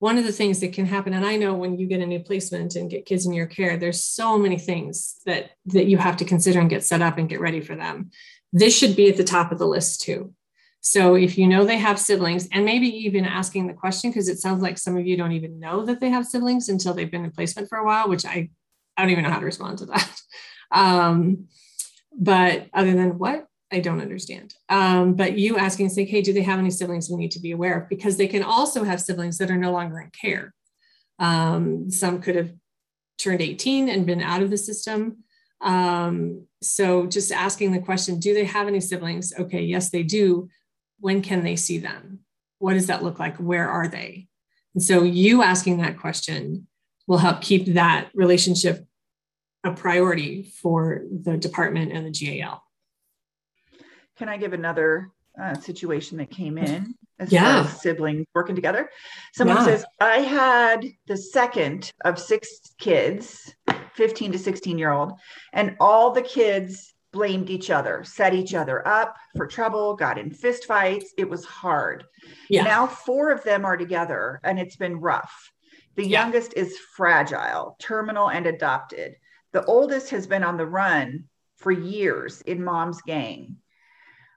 one of the things that can happen, and I know when you get a new placement and get kids in your care, there's so many things that that you have to consider and get set up and get ready for them. This should be at the top of the list too. So if you know they have siblings, and maybe even asking the question, because it sounds like some of you don't even know that they have siblings until they've been in placement for a while, which I, I don't even know how to respond to that. [LAUGHS] Um, but other than what? I don't understand. Um, but you asking, say, hey, do they have any siblings we need to be aware of? Because they can also have siblings that are no longer in care. Um, some could have turned 18 and been out of the system. Um, so just asking the question, do they have any siblings? Okay, yes, they do. When can they see them? What does that look like? Where are they? And so you asking that question will help keep that relationship a priority for the department and the GAL. Can I give another uh, situation that came in as yeah. as siblings working together? Someone yeah. says, I had the second of six kids, 15 to 16 year old, and all the kids blamed each other, set each other up for trouble, got in fist fights. It was hard. Yeah. Now four of them are together and it's been rough. The yeah. youngest is fragile, terminal, and adopted. The oldest has been on the run for years in mom's gang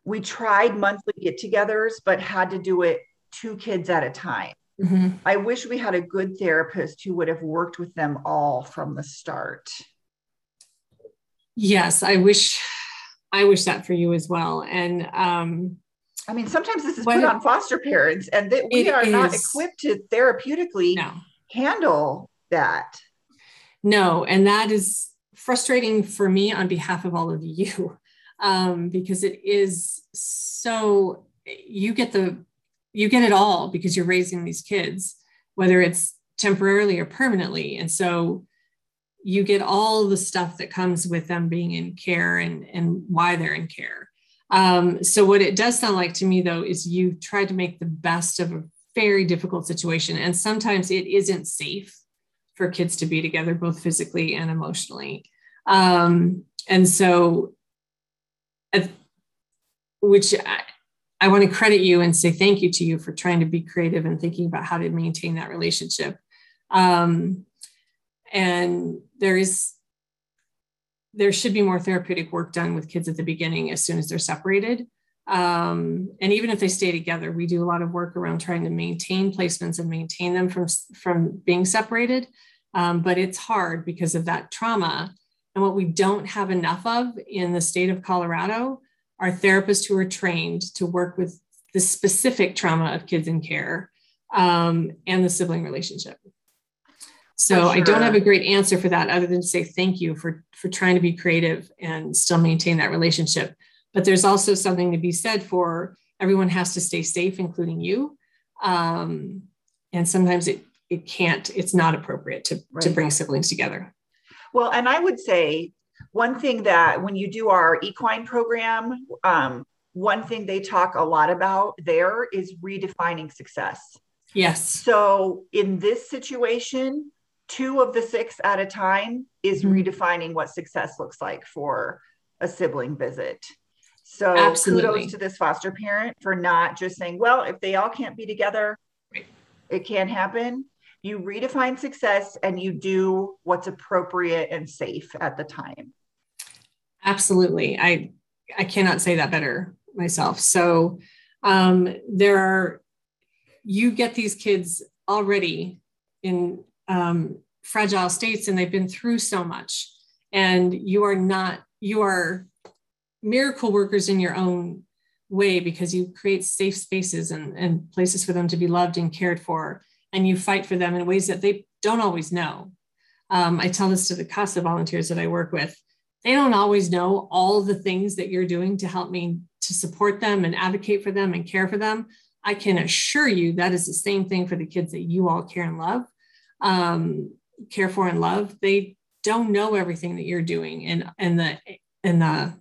we tried monthly get togethers, but had to do it two kids at a time. Mm-hmm. I wish we had a good therapist who would have worked with them all from the start. Yes, I wish I wish that for you as well. And um I mean, sometimes this is put on foster parents, and that we are is, not equipped to therapeutically no. handle that. No, and that is frustrating for me on behalf of all of you [LAUGHS] um, because it is so you get the you get it all because you're raising these kids whether it's temporarily or permanently and so you get all the stuff that comes with them being in care and and why they're in care um, so what it does sound like to me though is you try to make the best of a very difficult situation and sometimes it isn't safe for kids to be together both physically and emotionally um, and so which I, I want to credit you and say thank you to you for trying to be creative and thinking about how to maintain that relationship. Um, and there is there should be more therapeutic work done with kids at the beginning as soon as they're separated. Um, and even if they stay together, we do a lot of work around trying to maintain placements and maintain them from, from being separated. Um, but it's hard because of that trauma and what we don't have enough of in the state of Colorado are therapists who are trained to work with the specific trauma of kids in care um, and the sibling relationship. So sure. I don't have a great answer for that other than to say thank you for, for trying to be creative and still maintain that relationship. But there's also something to be said for everyone has to stay safe, including you. Um, and sometimes it, it can't, it's not appropriate to, right. to bring siblings together. Well, and I would say one thing that when you do our equine program, um, one thing they talk a lot about there is redefining success. Yes. So in this situation, two of the six at a time is mm-hmm. redefining what success looks like for a sibling visit. So Absolutely. kudos to this foster parent for not just saying, well, if they all can't be together, it can't happen you redefine success and you do what's appropriate and safe at the time absolutely i i cannot say that better myself so um, there are you get these kids already in um, fragile states and they've been through so much and you are not you are miracle workers in your own way because you create safe spaces and, and places for them to be loved and cared for and you fight for them in ways that they don't always know. Um, I tell this to the CASA volunteers that I work with. They don't always know all the things that you're doing to help me to support them and advocate for them and care for them. I can assure you that is the same thing for the kids that you all care and love, um, care for and love. They don't know everything that you're doing and and the and the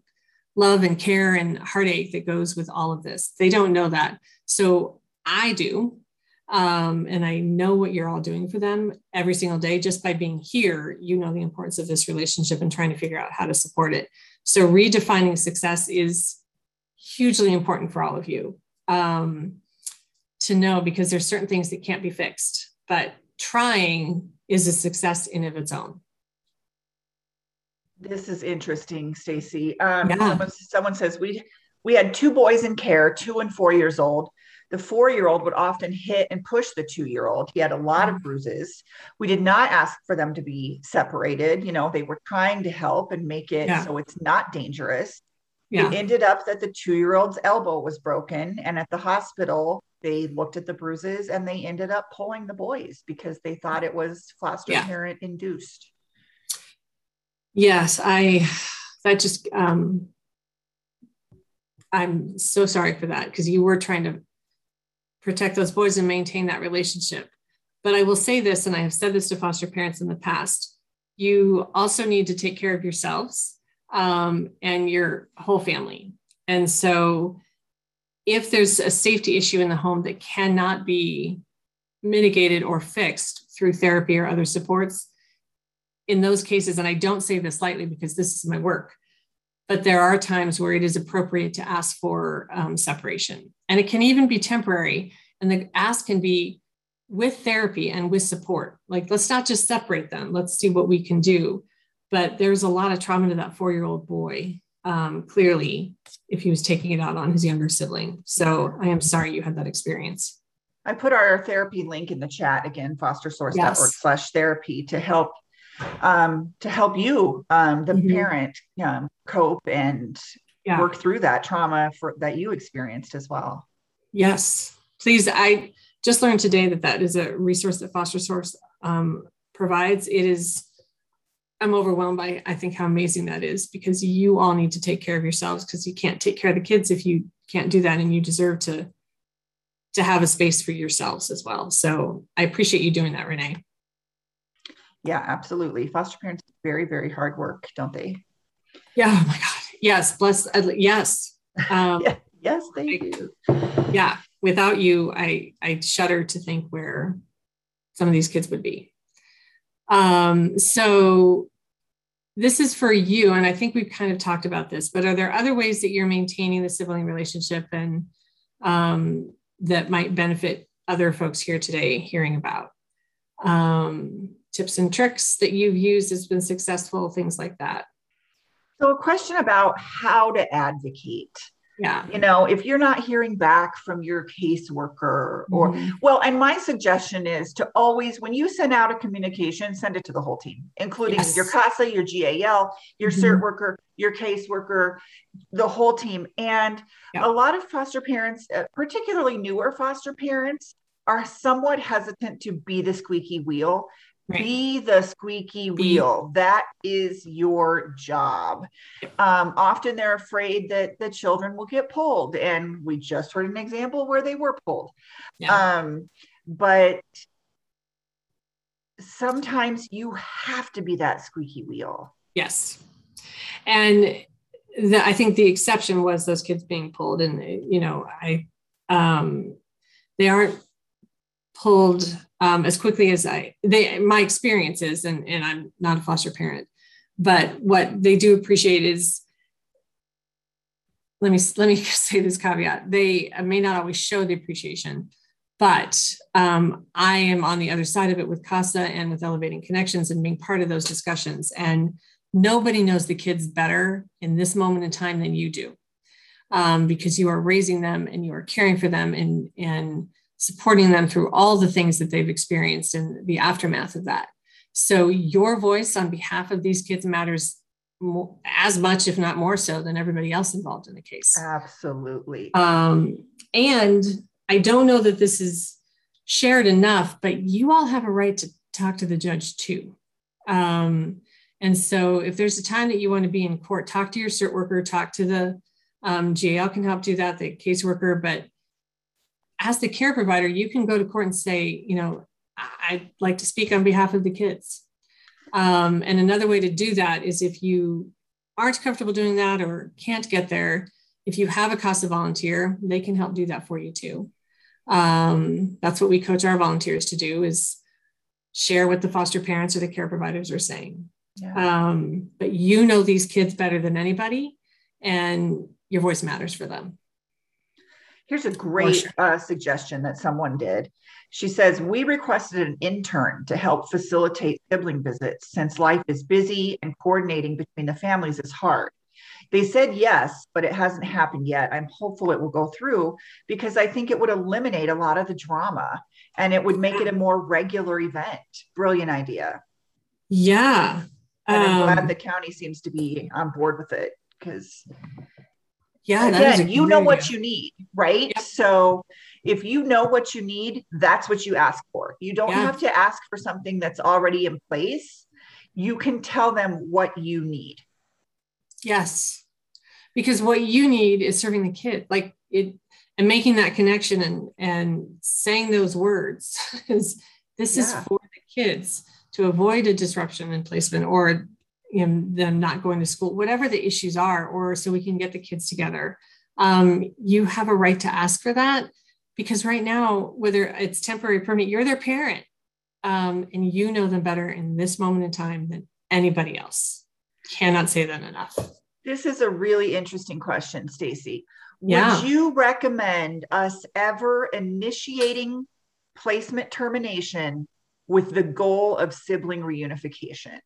love and care and heartache that goes with all of this. They don't know that. So I do um, and I know what you're all doing for them every single day. Just by being here, you know the importance of this relationship and trying to figure out how to support it. So, redefining success is hugely important for all of you um, to know because there's certain things that can't be fixed, but trying is a success in of its own. This is interesting, Stacy. Um, yeah. someone, someone says we we had two boys in care, two and four years old. The four year old would often hit and push the two year old. He had a lot of mm. bruises. We did not ask for them to be separated. You know, they were trying to help and make it yeah. so it's not dangerous. Yeah. It ended up that the two year old's elbow was broken. And at the hospital, they looked at the bruises and they ended up pulling the boys because they thought it was foster yeah. parent induced. Yes, I, that just, um, I'm so sorry for that because you were trying to protect those boys and maintain that relationship. But I will say this, and I have said this to foster parents in the past you also need to take care of yourselves um, and your whole family. And so, if there's a safety issue in the home that cannot be mitigated or fixed through therapy or other supports, in those cases, and I don't say this lightly because this is my work, but there are times where it is appropriate to ask for um, separation. And it can even be temporary. And the ask can be with therapy and with support. Like, let's not just separate them, let's see what we can do. But there's a lot of trauma to that four year old boy, um, clearly, if he was taking it out on his younger sibling. So I am sorry you had that experience. I put our therapy link in the chat again, fostersource.org yes. slash therapy to help um, to help you, um, the mm-hmm. parent, um, cope and yeah. work through that trauma for that you experienced as well. Yes, please. I just learned today that that is a resource that Foster Source um, provides. It is. I'm overwhelmed by I think how amazing that is because you all need to take care of yourselves because you can't take care of the kids if you can't do that and you deserve to to have a space for yourselves as well. So I appreciate you doing that, Renee. Yeah, absolutely. Foster parents very, very hard work, don't they? Yeah. Oh my God. Yes. Bless. Uh, yes. Um, [LAUGHS] yeah, yes, they I, do. Yeah. Without you, I I shudder to think where some of these kids would be. Um, so this is for you, and I think we've kind of talked about this. But are there other ways that you're maintaining the sibling relationship and um, that might benefit other folks here today hearing about? Um, tips and tricks that you've used has been successful, things like that. So, a question about how to advocate. Yeah. You know, if you're not hearing back from your caseworker, or, mm-hmm. well, and my suggestion is to always, when you send out a communication, send it to the whole team, including yes. your CASA, your GAL, your mm-hmm. CERT worker, your caseworker, the whole team. And yeah. a lot of foster parents, uh, particularly newer foster parents, are somewhat hesitant to be the squeaky wheel Right. Be the squeaky wheel. Be. That is your job. Um, often they're afraid that the children will get pulled. And we just heard an example where they were pulled. Yeah. Um, but sometimes you have to be that squeaky wheel. Yes. And the, I think the exception was those kids being pulled. And, you know, I, um, they aren't pulled um, as quickly as I they my experiences and and I'm not a foster parent, but what they do appreciate is let me let me [LAUGHS] say this caveat they may not always show the appreciation but um, i am on the other side of it with casa and with elevating connections and being part of those discussions and nobody knows the kids better in this moment in time than you do. Um, because you are raising them and you are caring for them and and supporting them through all the things that they've experienced in the aftermath of that. So your voice on behalf of these kids matters as much, if not more so, than everybody else involved in the case. Absolutely. Um, and I don't know that this is shared enough, but you all have a right to talk to the judge too. Um, and so if there's a time that you want to be in court, talk to your CERT worker, talk to the um, GAL can help do that, the caseworker, but as the care provider, you can go to court and say, you know, I'd like to speak on behalf of the kids. Um, and another way to do that is if you aren't comfortable doing that or can't get there, if you have a CASA volunteer, they can help do that for you too. Um, that's what we coach our volunteers to do is share what the foster parents or the care providers are saying. Yeah. Um, but you know these kids better than anybody. And your voice matters for them. Here's a great uh, suggestion that someone did. She says, We requested an intern to help facilitate sibling visits since life is busy and coordinating between the families is hard. They said yes, but it hasn't happened yet. I'm hopeful it will go through because I think it would eliminate a lot of the drama and it would make it a more regular event. Brilliant idea. Yeah. And I'm glad um, the county seems to be on board with it because yeah again you know what you need right yep. so if you know what you need that's what you ask for you don't yeah. have to ask for something that's already in place you can tell them what you need yes because what you need is serving the kid like it and making that connection and and saying those words [LAUGHS] is this yeah. is for the kids to avoid a disruption in placement or you know, them not going to school, whatever the issues are, or so we can get the kids together. Um, you have a right to ask for that because right now, whether it's temporary, permanent, you're their parent, um, and you know them better in this moment in time than anybody else. Cannot say that enough. This is a really interesting question, Stacy. Yeah. Would you recommend us ever initiating placement termination with the goal of sibling reunification?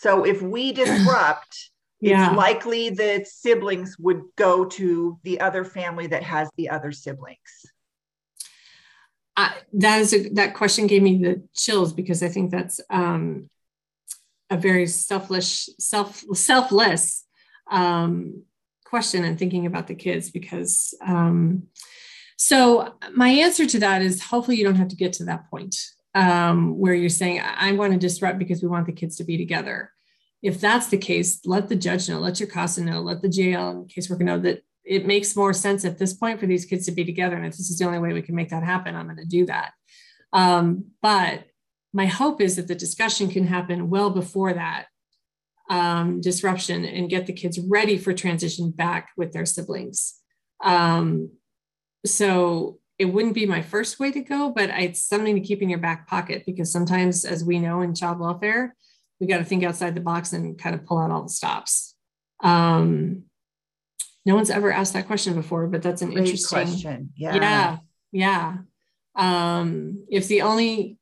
So if we [CLEARS THROAT] disrupt, yeah. it's likely that siblings would go to the other family that has the other siblings. Uh, that is a, that question gave me the chills because I think that's um, a very selfless, self selfless um, question and thinking about the kids because. Um, so my answer to that is hopefully you don't have to get to that point um, where you're saying, I want to disrupt because we want the kids to be together. If that's the case, let the judge know, let your CASA know, let the GAL and caseworker know that it makes more sense at this point for these kids to be together. And if this is the only way we can make that happen, I'm going to do that. Um, but my hope is that the discussion can happen well before that um, disruption and get the kids ready for transition back with their siblings. Um, so it wouldn't be my first way to go, but it's something to keep in your back pocket because sometimes, as we know in child welfare, we got to think outside the box and kind of pull out all the stops. Um, no one's ever asked that question before, but that's an Great interesting question. Yeah. Yeah. Yeah. Um, if the only,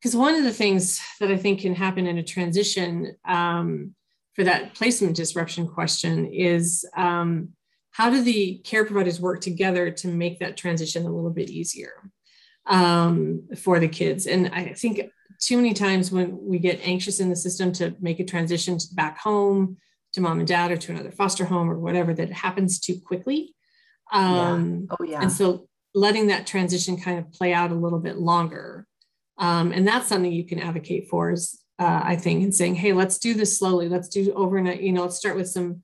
because one of the things that I think can happen in a transition um, for that placement disruption question is um, how do the care providers work together to make that transition a little bit easier um, for the kids? And I think too many times when we get anxious in the system to make a transition back home to mom and dad or to another foster home or whatever, that happens too quickly. Um, yeah. Oh, yeah. And so letting that transition kind of play out a little bit longer. Um, and that's something you can advocate for is uh, I think, and saying, hey, let's do this slowly. Let's do overnight, you know, let's start with some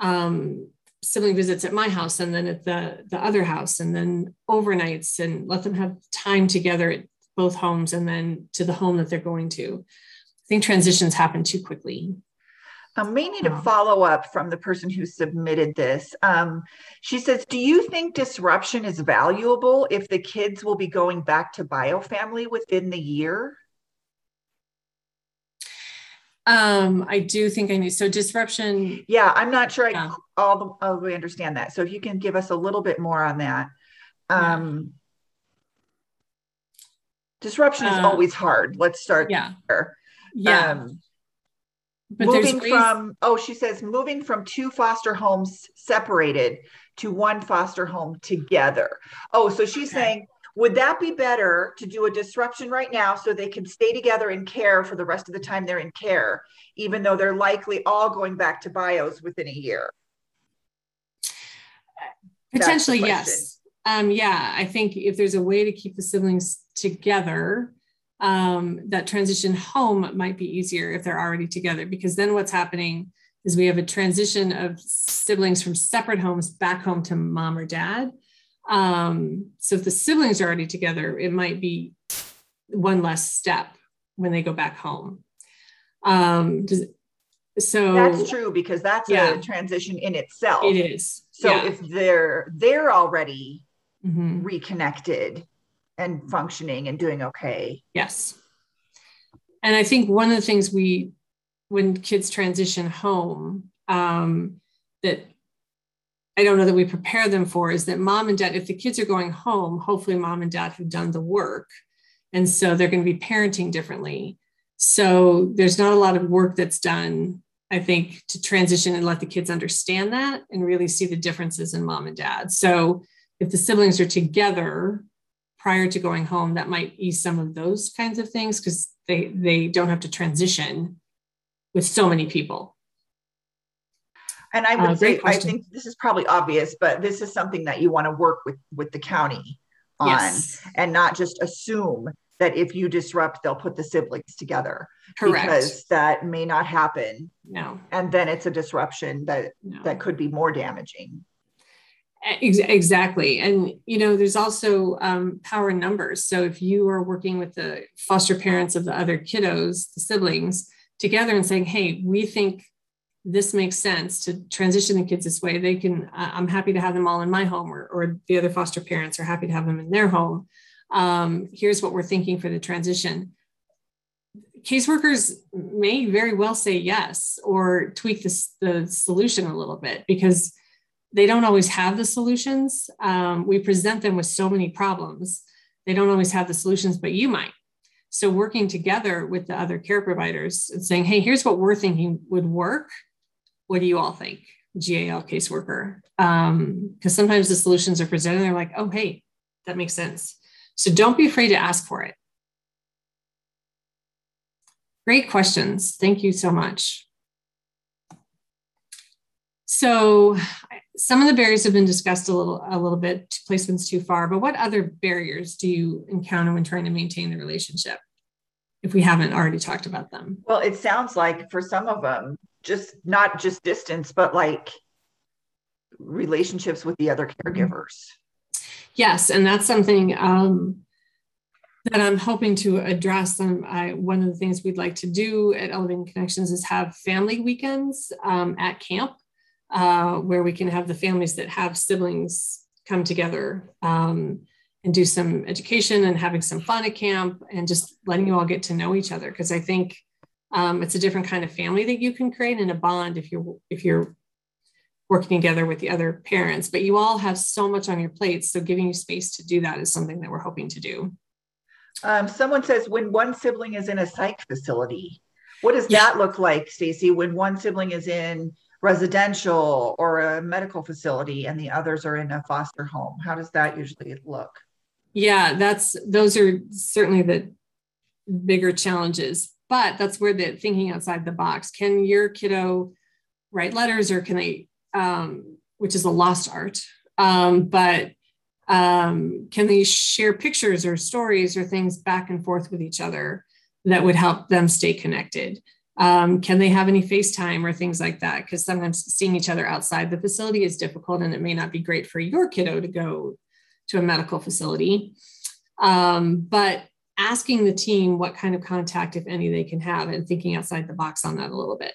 um, sibling visits at my house and then at the the other house and then overnights and let them have time together at both homes and then to the home that they're going to i think transitions happen too quickly I may need a follow up from the person who submitted this. Um, she says, Do you think disruption is valuable if the kids will be going back to biofamily within the year? Um, I do think I need so disruption. Yeah, I'm not sure I all the all the way understand that. So if you can give us a little bit more on that. Um, yeah. disruption is uh, always hard. Let's start yeah. there. Yeah. Um, but moving from oh, she says moving from two foster homes separated to one foster home together. Oh, so she's okay. saying would that be better to do a disruption right now so they can stay together in care for the rest of the time they're in care, even though they're likely all going back to bios within a year? Potentially, yes. Um, yeah, I think if there's a way to keep the siblings together, um, that transition home might be easier if they're already together, because then what's happening is we have a transition of siblings from separate homes back home to mom or dad. Um, so if the siblings are already together, it might be one less step when they go back home. Um, does, so that's true because that's yeah, a transition in itself. It is. So yeah. if they're they're already mm-hmm. reconnected and functioning and doing okay. Yes. And I think one of the things we when kids transition home, um, that I don't know that we prepare them for is that mom and dad, if the kids are going home, hopefully mom and dad have done the work. And so they're going to be parenting differently. So there's not a lot of work that's done, I think, to transition and let the kids understand that and really see the differences in mom and dad. So if the siblings are together prior to going home, that might ease some of those kinds of things because they they don't have to transition with so many people. And I would uh, say, I think this is probably obvious, but this is something that you want to work with with the county on, yes. and not just assume that if you disrupt, they'll put the siblings together. Correct. Because that may not happen. No. And then it's a disruption that no. that could be more damaging. Exactly. And, you know, there's also um, power in numbers. So if you are working with the foster parents of the other kiddos, the siblings, together and saying, hey, we think this makes sense to transition the kids this way. They can i'm happy to have them all in my home or, or the other foster parents are happy to have them in their home. Um, here's what we're thinking for the transition. Caseworkers may very well say yes or tweak this, the solution a little bit because they don't always have the solutions. Um, we present them with so many problems. They don't always have the solutions but you might. So working together with the other care providers and saying hey here's what we're thinking would work what do you all think, GAL caseworker? Because um, sometimes the solutions are presented, they're like, oh, hey, that makes sense. So don't be afraid to ask for it. Great questions. Thank you so much. So some of the barriers have been discussed a little a little bit placements too far but what other barriers do you encounter when trying to maintain the relationship if we haven't already talked about them well it sounds like for some of them just not just distance, but like relationships with the other caregivers. Yes, and that's something um, that I'm hoping to address. Um, I, one of the things we'd like to do at Elevating Connections is have family weekends um, at camp, uh, where we can have the families that have siblings come together um, and do some education and having some fun at camp and just letting you all get to know each other. Because I think um, it's a different kind of family that you can create and a bond if you're if you're working together with the other parents. But you all have so much on your plates, so giving you space to do that is something that we're hoping to do. Um, someone says when one sibling is in a psych facility, what does yeah. that look like, Stacy? When one sibling is in residential or a medical facility and the others are in a foster home, how does that usually look? Yeah, that's those are certainly the bigger challenges but that's where the thinking outside the box. Can your kiddo write letters or can they um, which is a lost art um, but um, can they share pictures or stories or things back and forth with each other that would help them stay connected? Um, can they have any facetime or things like that? Because sometimes seeing each other outside the facility is difficult and it may not be great for your kiddo to go to a medical facility um, but asking the team what kind of contact, if any, they can have and thinking outside the box on that a little bit.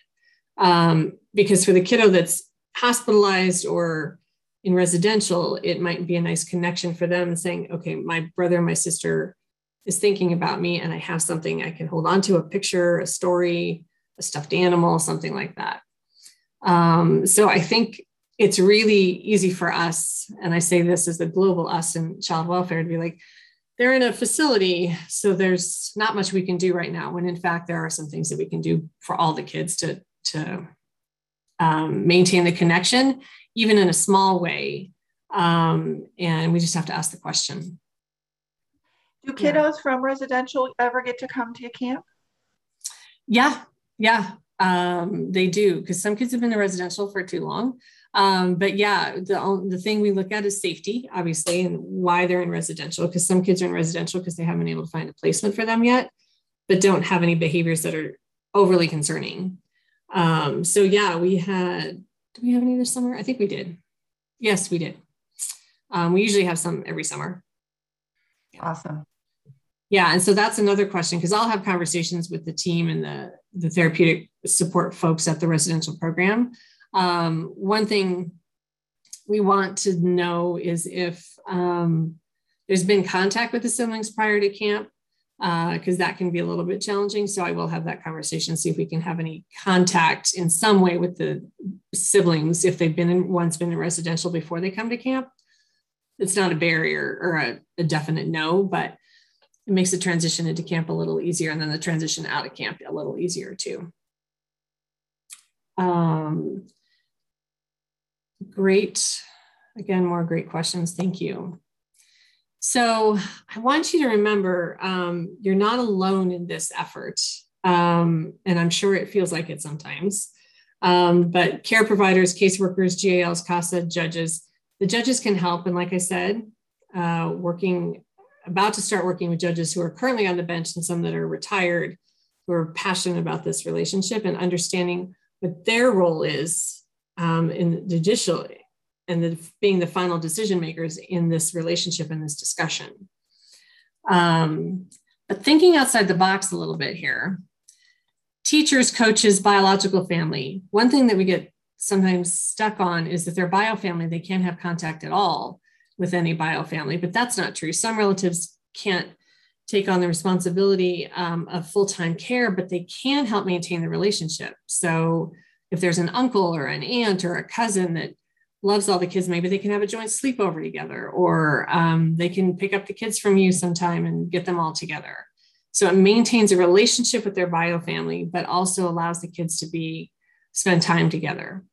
Um, because for the kiddo that's hospitalized or in residential, it might be a nice connection for them saying, okay, my brother, my sister is thinking about me and I have something I can hold on to a picture, a story, a stuffed animal, something like that. Um, so I think it's really easy for us, and I say this as the global us in child welfare to be like, they're in a facility, so there's not much we can do right now. When in fact, there are some things that we can do for all the kids to to um, maintain the connection, even in a small way. Um, and we just have to ask the question. Do kiddos yeah. from residential ever get to come to your camp? Yeah, yeah, um, they do because some kids have been in residential for too long. Um, but yeah, the, the thing we look at is safety, obviously, and why they're in residential, because some kids are in residential because they haven't been able to find a placement for them yet, but don't have any behaviors that are overly concerning. Um, so yeah, we had, do we have any this summer? I think we did. Yes, we did. Um, we usually have some every summer. Awesome. Yeah, and so that's another question because I'll have conversations with the team and the the therapeutic support folks at the residential program um, one thing we want to know is if um, there's been contact with the siblings prior to camp. because uh, that can be a little bit challenging. So I will have that conversation, see if we can have any contact in some way with the siblings if they've been in once been in residential before they come to camp. It's not a barrier or a, a definite no, but it makes the transition into camp a little easier and then the transition out of camp a little easier too. Um, great. Again, more great questions. Thank you. So I want you to remember um, you're not alone in this effort. Um, and I'm sure it feels like it sometimes. Um, but care providers, caseworkers, GALs, CASA, judges, the judges can help. And like I said, uh, working, about to start working with judges who are currently on the bench and some that are retired who are passionate about this relationship and understanding what their role is um, in judicial and the, being the final decision makers in this relationship and this discussion. Um, but thinking outside the box a little bit here, teachers, coaches, biological family, one thing that we get sometimes stuck on is that their bio family, they can't have contact at all with any bio family, but that's not true. Some relatives can't take on the responsibility um, of full-time care, but they can help maintain the relationship. So if there's an uncle or an aunt or a cousin that loves all the kids, maybe they can have a joint sleepover together, or um, they can pick up the kids from you sometime and get them all together. So it maintains a relationship with their bio family, but also allows the kids to be spend time together.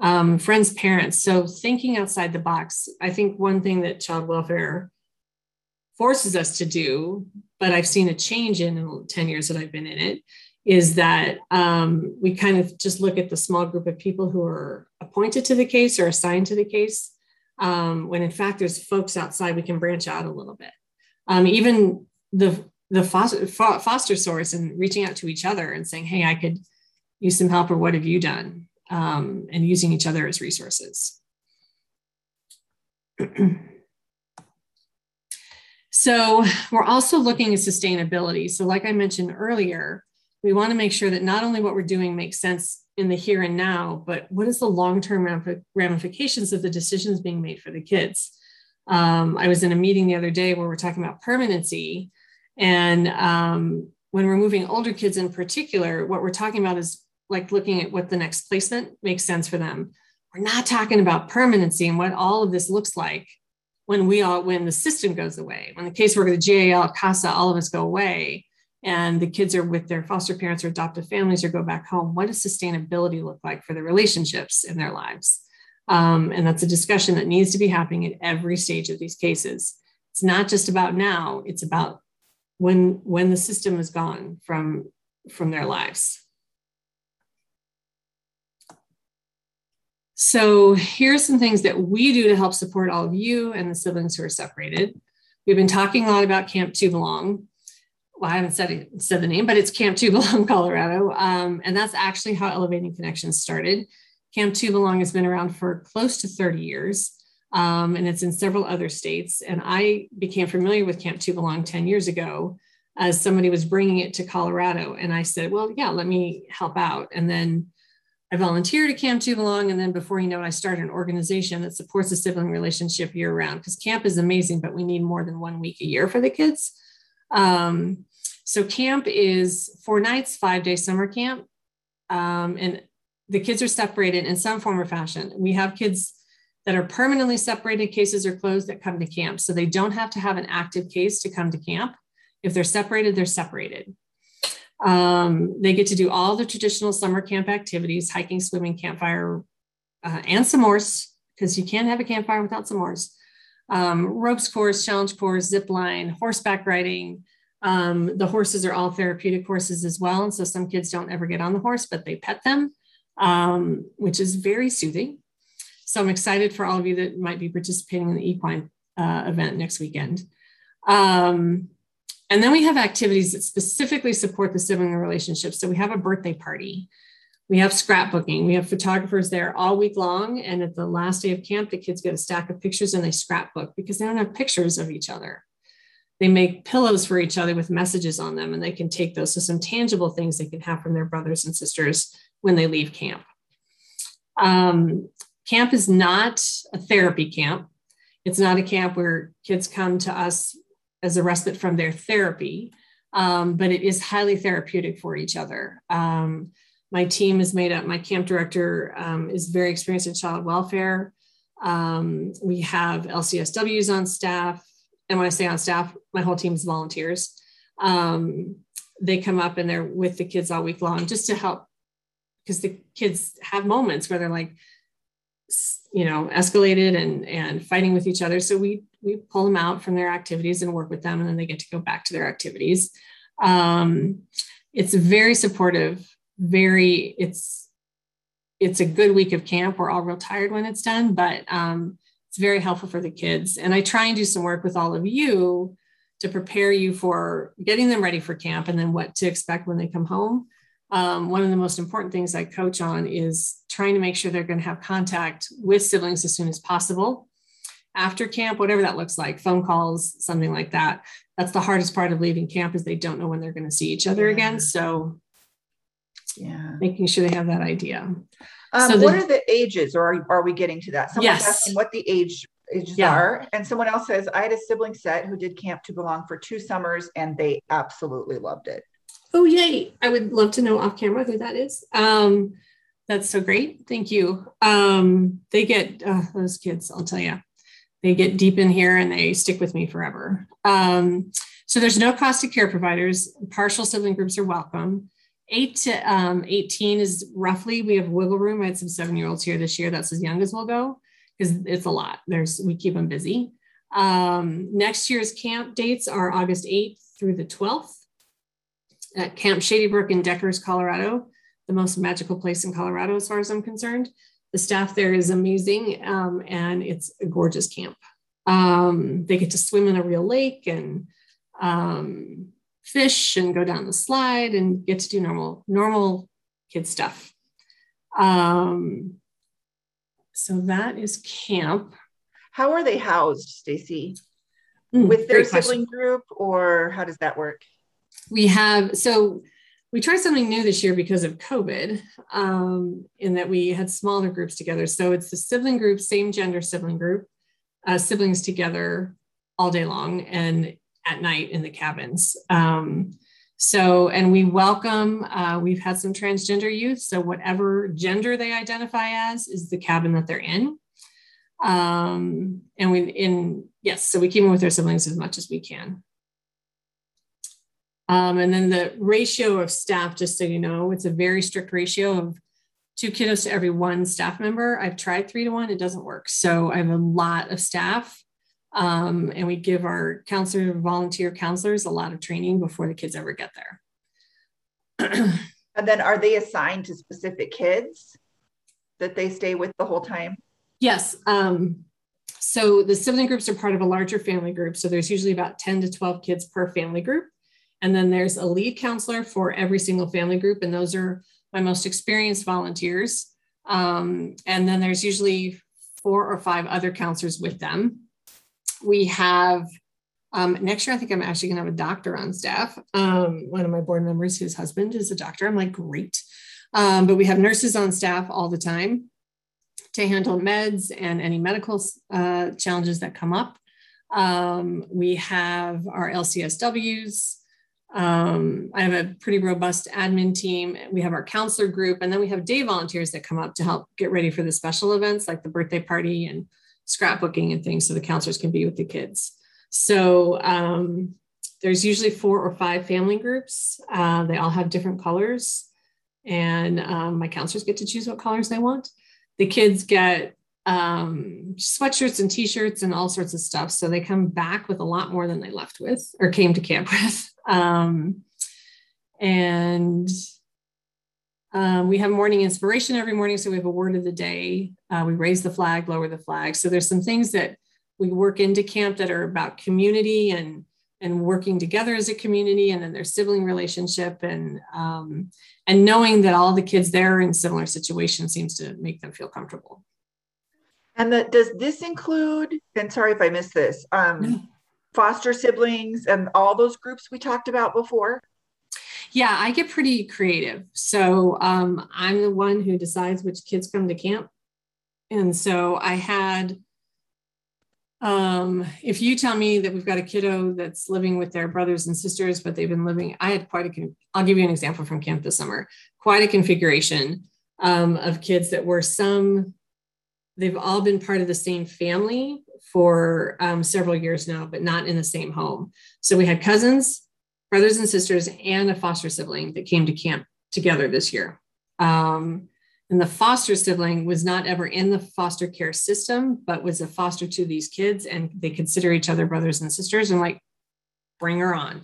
Um, friends, parents. So thinking outside the box. I think one thing that child welfare forces us to do, but I've seen a change in, in the 10 years that I've been in it, is that um, we kind of just look at the small group of people who are appointed to the case or assigned to the case, um, when in fact there's folks outside we can branch out a little bit. Um, even the the foster, foster source and reaching out to each other and saying, "Hey, I could use some help," or "What have you done?" Um, and using each other as resources. [CLEARS THROAT] so we're also looking at sustainability. So, like I mentioned earlier, we want to make sure that not only what we're doing makes sense in the here and now, but what is the long-term ramifications of the decisions being made for the kids? Um, I was in a meeting the other day where we're talking about permanency, and um, when we're moving older kids in particular, what we're talking about is like looking at what the next placement makes sense for them. We're not talking about permanency and what all of this looks like when we all when the system goes away, when the caseworker, the GAL, CASA, all of us go away and the kids are with their foster parents or adoptive families or go back home, what does sustainability look like for the relationships in their lives? Um, and that's a discussion that needs to be happening at every stage of these cases. It's not just about now, it's about when, when the system is gone from, from their lives. So here's some things that we do to help support all of you and the siblings who are separated. We've been talking a lot about Camp To Belong well, I haven't said it, said the name, but it's Camp To Belong, [LAUGHS] Colorado, um, and that's actually how Elevating Connections started. Camp To Belong has been around for close to 30 years, um, and it's in several other states. And I became familiar with Camp To Belong 10 years ago as somebody was bringing it to Colorado, and I said, "Well, yeah, let me help out." And then I volunteered at Camp To Belong, and then before you know it, I started an organization that supports the sibling relationship year round because camp is amazing, but we need more than one week a year for the kids. Um, so camp is four nights, five day summer camp. Um, and the kids are separated in some form or fashion. We have kids that are permanently separated, cases are closed that come to camp. So they don't have to have an active case to come to camp. If they're separated, they're separated. Um, they get to do all the traditional summer camp activities hiking, swimming, campfire, uh, and s'mores, because you can't have a campfire without s'mores. Um, ropes course, challenge course, zip line, horseback riding, um, the horses are all therapeutic horses as well. And so some kids don't ever get on the horse, but they pet them, um, which is very soothing. So I'm excited for all of you that might be participating in the equine uh, event next weekend. Um, and then we have activities that specifically support the sibling relationship. So we have a birthday party. We have scrapbooking. We have photographers there all week long. And at the last day of camp, the kids get a stack of pictures and they scrapbook because they don't have pictures of each other they make pillows for each other with messages on them and they can take those to some tangible things they can have from their brothers and sisters when they leave camp um, camp is not a therapy camp it's not a camp where kids come to us as a respite from their therapy um, but it is highly therapeutic for each other. Um, my team is made up, my camp director um, is very experienced in child welfare. Um, we have LCSWs on staff. And when I say on staff, my whole team is volunteers. Um, they come up and they're with the kids all week long just to help because the kids have moments where they're like, you know, escalated and and fighting with each other. So we we pull them out from their activities and work with them, and then they get to go back to their activities. Um, it's very supportive. Very, it's it's a good week of camp. We're all real tired when it's done, but um, it's very helpful for the kids. And I try and do some work with all of you to prepare you for getting them ready for camp and then what to expect when they come home. Um, one of the most important things I coach on is trying to make sure they're going to have contact with siblings as soon as possible after camp, whatever that looks like, phone calls, something like that. That's the hardest part of leaving camp is they don't know when they're going to see each other yeah. again. So, yeah, making sure they have that idea. Um, so the, what are the ages, or are, are we getting to that? Someone's yes. asking what the age ages yeah. are, and someone else says I had a sibling set who did Camp to Belong for two summers, and they absolutely loved it. Oh yay! I would love to know off camera who that is. Um, that's so great. Thank you. Um, they get uh, those kids. I'll tell you they get deep in here and they stick with me forever. Um, so there's no cost to care providers. Partial sibling groups are welcome. Eight to um, 18 is roughly, we have wiggle room. I had some seven year olds here this year. That's as young as we'll go because it's a lot. There's, we keep them busy. Um, next year's camp dates are August 8th through the 12th at Camp Shady Brook in Deckers, Colorado, the most magical place in Colorado, as far as I'm concerned the staff there is amazing um, and it's a gorgeous camp. Um, they get to swim in a real lake and um, fish and go down the slide and get to do normal normal kid stuff. Um, so that is camp. How are they housed, Stacy? Mm, With their sibling question. group, or how does that work? We have so we tried something new this year because of COVID, um, in that we had smaller groups together. So it's the sibling group, same gender sibling group, uh, siblings together all day long and at night in the cabins. Um, so, and we welcome, uh, we've had some transgender youth. So, whatever gender they identify as is the cabin that they're in. Um, and we, in, yes, so we keep them with their siblings as much as we can. Um, and then the ratio of staff, just so you know, it's a very strict ratio of two kiddos to every one staff member. I've tried three to one, it doesn't work. So I have a lot of staff. Um, and we give our counselor, volunteer counselors a lot of training before the kids ever get there. [CLEARS THROAT] and then are they assigned to specific kids that they stay with the whole time? Yes. Um, so the sibling groups are part of a larger family group. So there's usually about 10 to 12 kids per family group. And then there's a lead counselor for every single family group, and those are my most experienced volunteers. Um, and then there's usually four or five other counselors with them. We have um, next year, I think I'm actually going to have a doctor on staff. Um, one of my board members, whose husband is a doctor. I'm like, great. Um, but we have nurses on staff all the time to handle meds and any medical uh, challenges that come up. Um, we have our LCSWs. Um, I have a pretty robust admin team. We have our counselor group, and then we have day volunteers that come up to help get ready for the special events like the birthday party and scrapbooking and things so the counselors can be with the kids. So um, there's usually four or five family groups. Uh, they all have different colors, and um, my counselors get to choose what colors they want. The kids get um, sweatshirts and t-shirts and all sorts of stuff. So they come back with a lot more than they left with or came to camp [LAUGHS] with. Um, and um, we have morning inspiration every morning. So we have a word of the day. Uh, we raise the flag, lower the flag. So there's some things that we work into camp that are about community and and working together as a community, and then their sibling relationship, and um, and knowing that all the kids there are in similar situations seems to make them feel comfortable. And the, does this include? And sorry if I missed this. Um, no foster siblings and all those groups we talked about before? Yeah, I get pretty creative. So um, I'm the one who decides which kids come to camp. And so I had Um, if you tell me that we've got a kiddo that's living with their brothers and sisters, but they've been living, I had quite a, I'll give you an example from camp this summer, quite a configuration um, of kids that were some, they've all been part of the same family for um, several years now, but not in the same home. So we had cousins, brothers and sisters, and a foster sibling that came to camp together this year. Um, and the foster sibling was not ever in the foster care system, but was a foster to these kids, and they consider each other brothers and sisters, and like, bring her on.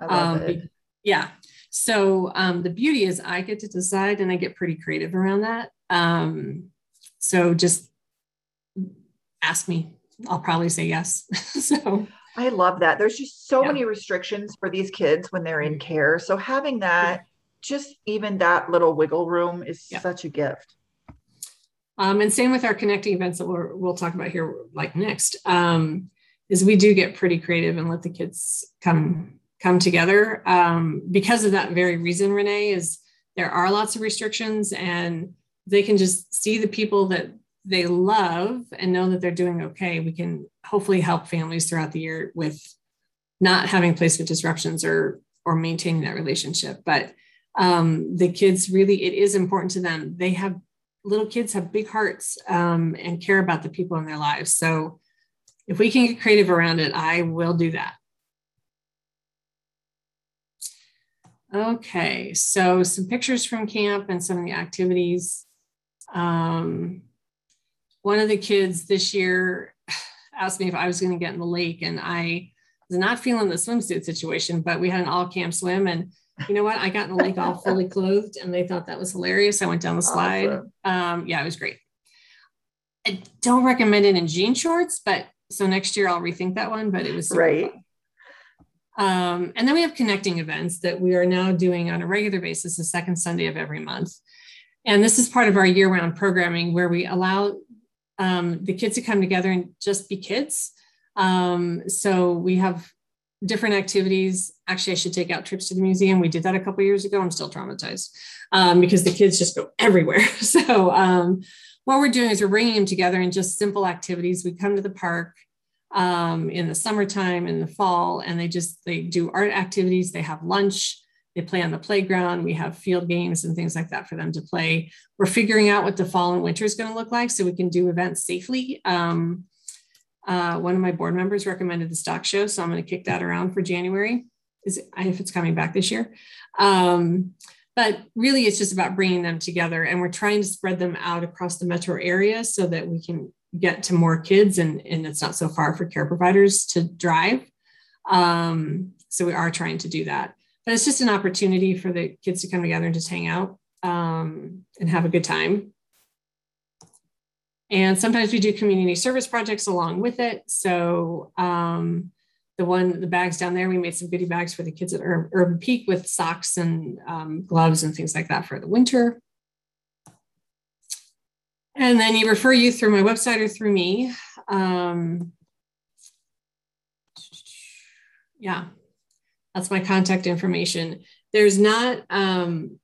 Um, yeah. So um, the beauty is, I get to decide, and I get pretty creative around that. Um, so just ask me. I'll probably say yes. [LAUGHS] so I love that. There's just so yeah. many restrictions for these kids when they're in care. So having that just even that little wiggle room is yeah. such a gift. Um, and same with our connecting events that we'll, we'll talk about here, like next, um, is we do get pretty creative and let the kids come come together. Um, because of that very reason, Renee, is there are lots of restrictions and they can just see the people that they love and know that they're doing okay. We can hopefully help families throughout the year with not having placement disruptions or or maintaining that relationship. But um, the kids really it is important to them. They have little kids have big hearts um, and care about the people in their lives. So if we can get creative around it i will do that. Okay so some pictures from camp and some of the activities. Um, one of the kids this year asked me if i was going to get in the lake and i was not feeling the swimsuit situation but we had an all camp swim and you know what? I got in the lake all fully [LAUGHS] clothed and they thought that was hilarious. I went down the slide. Awesome. Um, yeah, it was great. I don't recommend it in jean shorts, but so next year I'll rethink that one, but it was right. Um, and then we have connecting events that we are now doing on a regular basis, the second Sunday of every month. And this is part of our year round programming where we allow um, the kids to come together and just be kids. Um, so we have different activities. Actually, I should take out trips to the museum. We did that a couple years ago. I'm still traumatized um, because the kids just go everywhere. [LAUGHS] So um, what we're doing is we're bringing them together in just simple activities. We come to the park um, in the summertime, in the fall, and they just they do art activities. They have lunch. They play on the playground. We have field games and things like that for them to play. We're figuring out what the fall and winter is going to look like so we can do events safely. Um, uh, one of my board members recommended the stock show, so I'm going to kick that around for January. Is it, if it's coming back this year? Um, but really, it's just about bringing them together, and we're trying to spread them out across the metro area so that we can get to more kids, and and it's not so far for care providers to drive. Um, so we are trying to do that, but it's just an opportunity for the kids to come together and just hang out um, and have a good time. And sometimes we do community service projects along with it. So um, the one, the bags down there, we made some goodie bags for the kids at Urban Peak with socks and um, gloves and things like that for the winter. And then you refer you through my website or through me. Um, yeah, that's my contact information. There's not, um,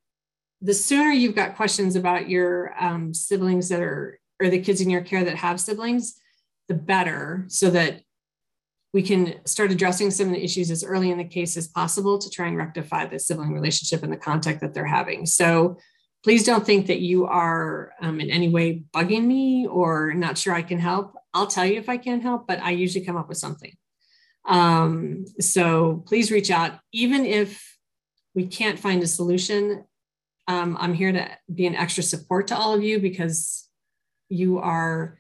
the sooner you've got questions about your um, siblings that are or the kids in your care that have siblings, the better, so that we can start addressing some of the issues as early in the case as possible to try and rectify the sibling relationship and the contact that they're having. So please don't think that you are um, in any way bugging me or not sure I can help. I'll tell you if I can help, but I usually come up with something. Um, so please reach out, even if we can't find a solution. Um, I'm here to be an extra support to all of you because you are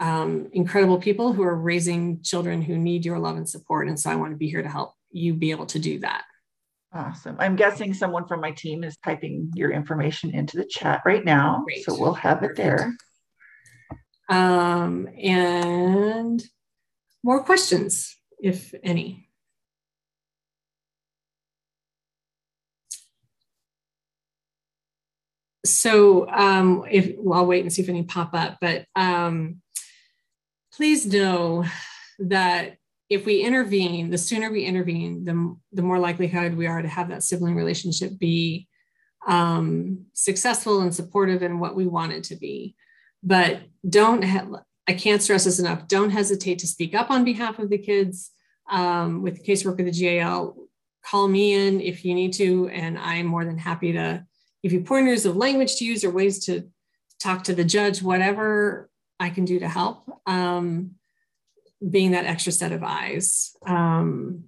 um, incredible people who are raising children who need your love and support. And so I want to be here to help you be able to do that. Awesome. I'm guessing someone from my team is typing your information into the chat right now. Great. So we'll have it there. Um, and more questions, if any. so um, if well, I'll wait and see if any pop up, but um, please know that if we intervene, the sooner we intervene, the, the more likelihood we are to have that sibling relationship be um, successful and supportive in what we want it to be. But don't I can't stress this enough. Don't hesitate to speak up on behalf of the kids um, with the casework of the GAL. Call me in if you need to, and I'm more than happy to give you pointers of language to use or ways to talk to the judge, whatever I can do to help. Um, being that extra set of eyes um,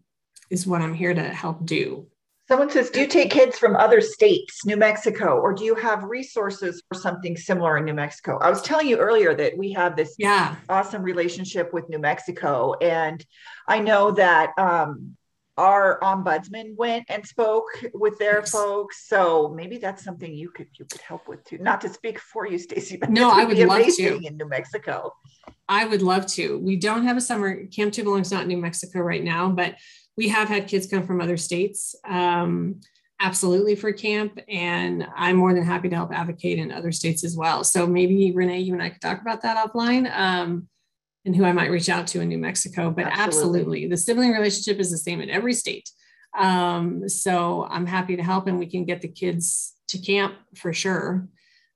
is what I'm here to help do. Someone says, Do you take kids from other states, New Mexico, or do you have resources for something similar in New Mexico? I was telling you earlier that we have this yeah. awesome relationship with New Mexico. And I know that um, our ombudsman went and spoke with their yes. folks. So maybe that's something you could you could help with too. Not to speak for you, Stacy, but no, would I would love to in New Mexico. I would love to. We don't have a summer Camp To Belong's not in New Mexico right now, but we have had kids come from other states um, absolutely for camp and i'm more than happy to help advocate in other states as well. So maybe renee you and i could talk about that offline um, and who i might reach out to in new mexico but absolutely, absolutely the sibling relationship is the same in every state. Um, so i'm happy to help and we can get the kids to camp for sure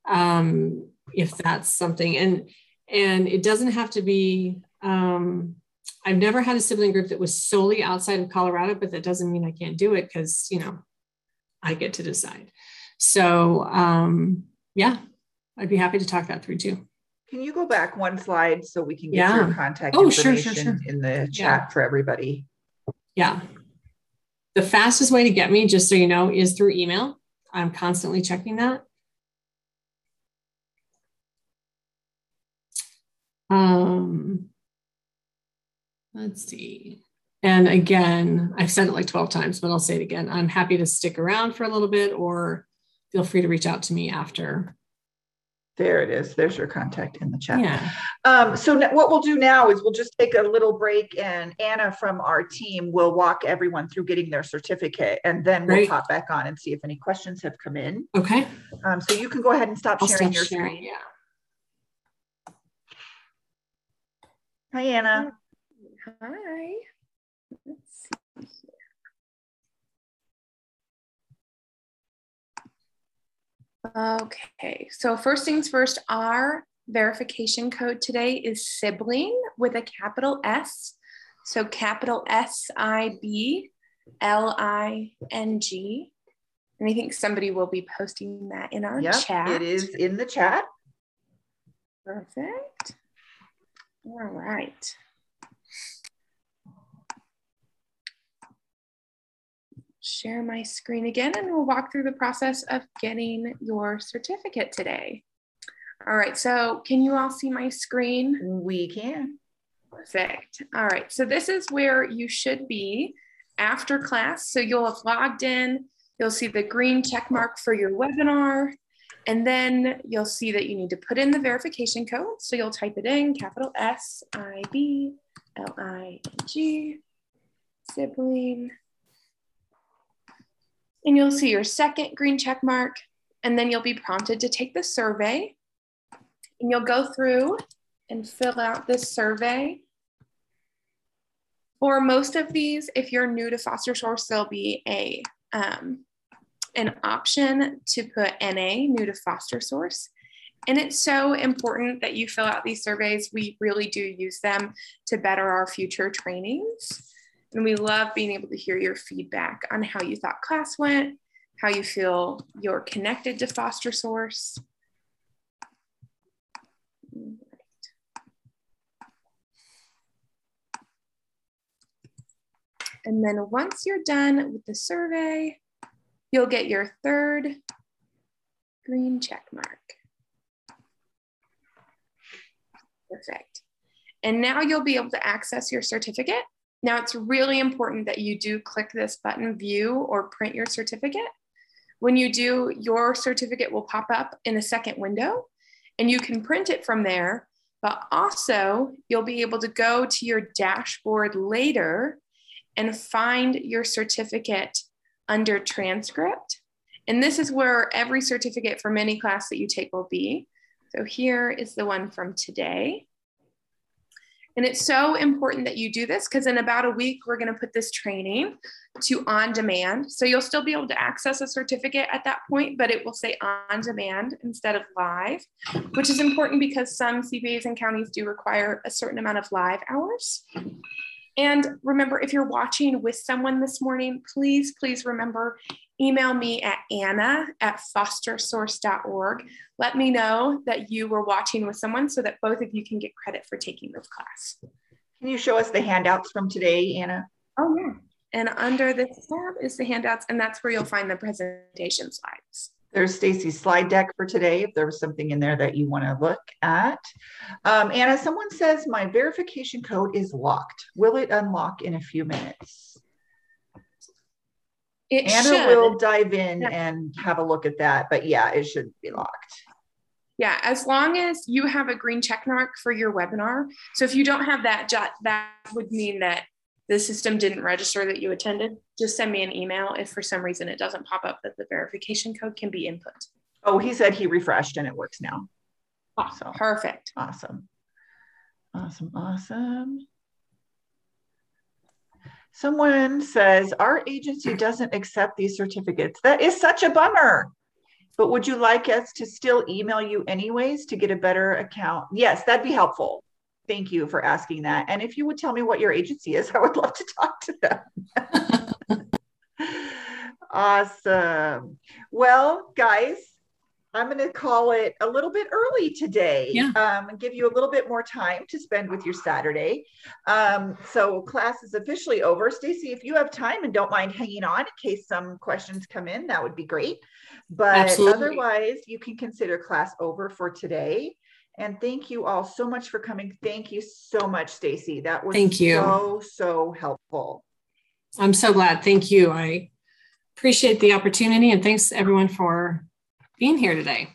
um, if that's something and and it doesn't have to be um, I've never had a sibling group that was solely outside of Colorado, but that doesn't mean I can't do it because, you know, I get to decide. So, um, yeah, I'd be happy to talk that through too. Can you go back one slide so we can get yeah. your contact oh, information sure, sure, sure. in the chat yeah. for everybody? Yeah. The fastest way to get me, just so you know, is through email. I'm constantly checking that. Um, Let's see. And again, I've said it like 12 times, but I'll say it again. I'm happy to stick around for a little bit or feel free to reach out to me after. There it is. There's your contact in the chat. Yeah. Um, so what we'll do now is we'll just take a little break and Anna from our team will walk everyone through getting their certificate and then we'll pop back on and see if any questions have come in. Okay. Um, so you can go ahead and stop I'll sharing stop your sharing, screen. Yeah. Hi, Anna. Hi. Let's see here. Okay, so first things first, our verification code today is sibling with a capital S. So capital S I B L I N G. And I think somebody will be posting that in our yep, chat. It is in the chat. Perfect. All right. Share my screen again and we'll walk through the process of getting your certificate today. All right, so can you all see my screen? We can. Perfect. All right, so this is where you should be after class. So you'll have logged in, you'll see the green check mark for your webinar, and then you'll see that you need to put in the verification code. So you'll type it in, capital S I B L I N G, sibling and you'll see your second green check mark, and then you'll be prompted to take the survey. And you'll go through and fill out this survey. For most of these, if you're new to Foster Source, there'll be a um, an option to put NA, new to Foster Source. And it's so important that you fill out these surveys. We really do use them to better our future trainings. And we love being able to hear your feedback on how you thought class went, how you feel you're connected to Foster Source. And then once you're done with the survey, you'll get your third green check mark. Perfect. And now you'll be able to access your certificate now it's really important that you do click this button view or print your certificate. When you do, your certificate will pop up in a second window and you can print it from there, but also you'll be able to go to your dashboard later and find your certificate under transcript. And this is where every certificate from any class that you take will be. So here is the one from today. And it's so important that you do this because in about a week, we're going to put this training to on demand. So you'll still be able to access a certificate at that point, but it will say on demand instead of live, which is important because some CPAs and counties do require a certain amount of live hours. And remember, if you're watching with someone this morning, please, please remember email me at anna at fostersource.org. Let me know that you were watching with someone so that both of you can get credit for taking this class. Can you show us the handouts from today, Anna? Oh, yeah. And under this tab is the handouts, and that's where you'll find the presentation slides. There's Stacy's slide deck for today, if there was something in there that you want to look at. Um, Anna, someone says my verification code is locked. Will it unlock in a few minutes? It Anna should. will dive in Yeah. and have a look at that, but yeah, it should be locked. Yeah, as long as you have a green check mark for your webinar. So if you don't have that, that would mean that the system didn't register that you attended. Just send me an email if for some reason it doesn't pop up that the verification code can be input. Oh, he said he refreshed and it works now. Oh, So. perfect. Awesome. Awesome. Awesome. Someone says our agency doesn't accept these certificates. That is such a bummer. But would you like us to still email you anyways to get a better account? Yes, that'd be helpful. Thank you for asking that. And if you would tell me what your agency is, [LAUGHS] I would love to talk to them. [LAUGHS] awesome. Well, guys, I'm going to call it a little bit early today. Yeah. Um, and give you a little bit more time to spend with your Saturday. Um, so class is officially over. Stacy, if you have time and don't mind hanging on in case some questions come in, that would be great. But Absolutely. otherwise, you can consider class over for today. And thank you all so much for coming. Thank you so much, Stacy. That was Thank you. so, so helpful. I'm so glad. Thank you. I appreciate the opportunity and thanks everyone for being here today.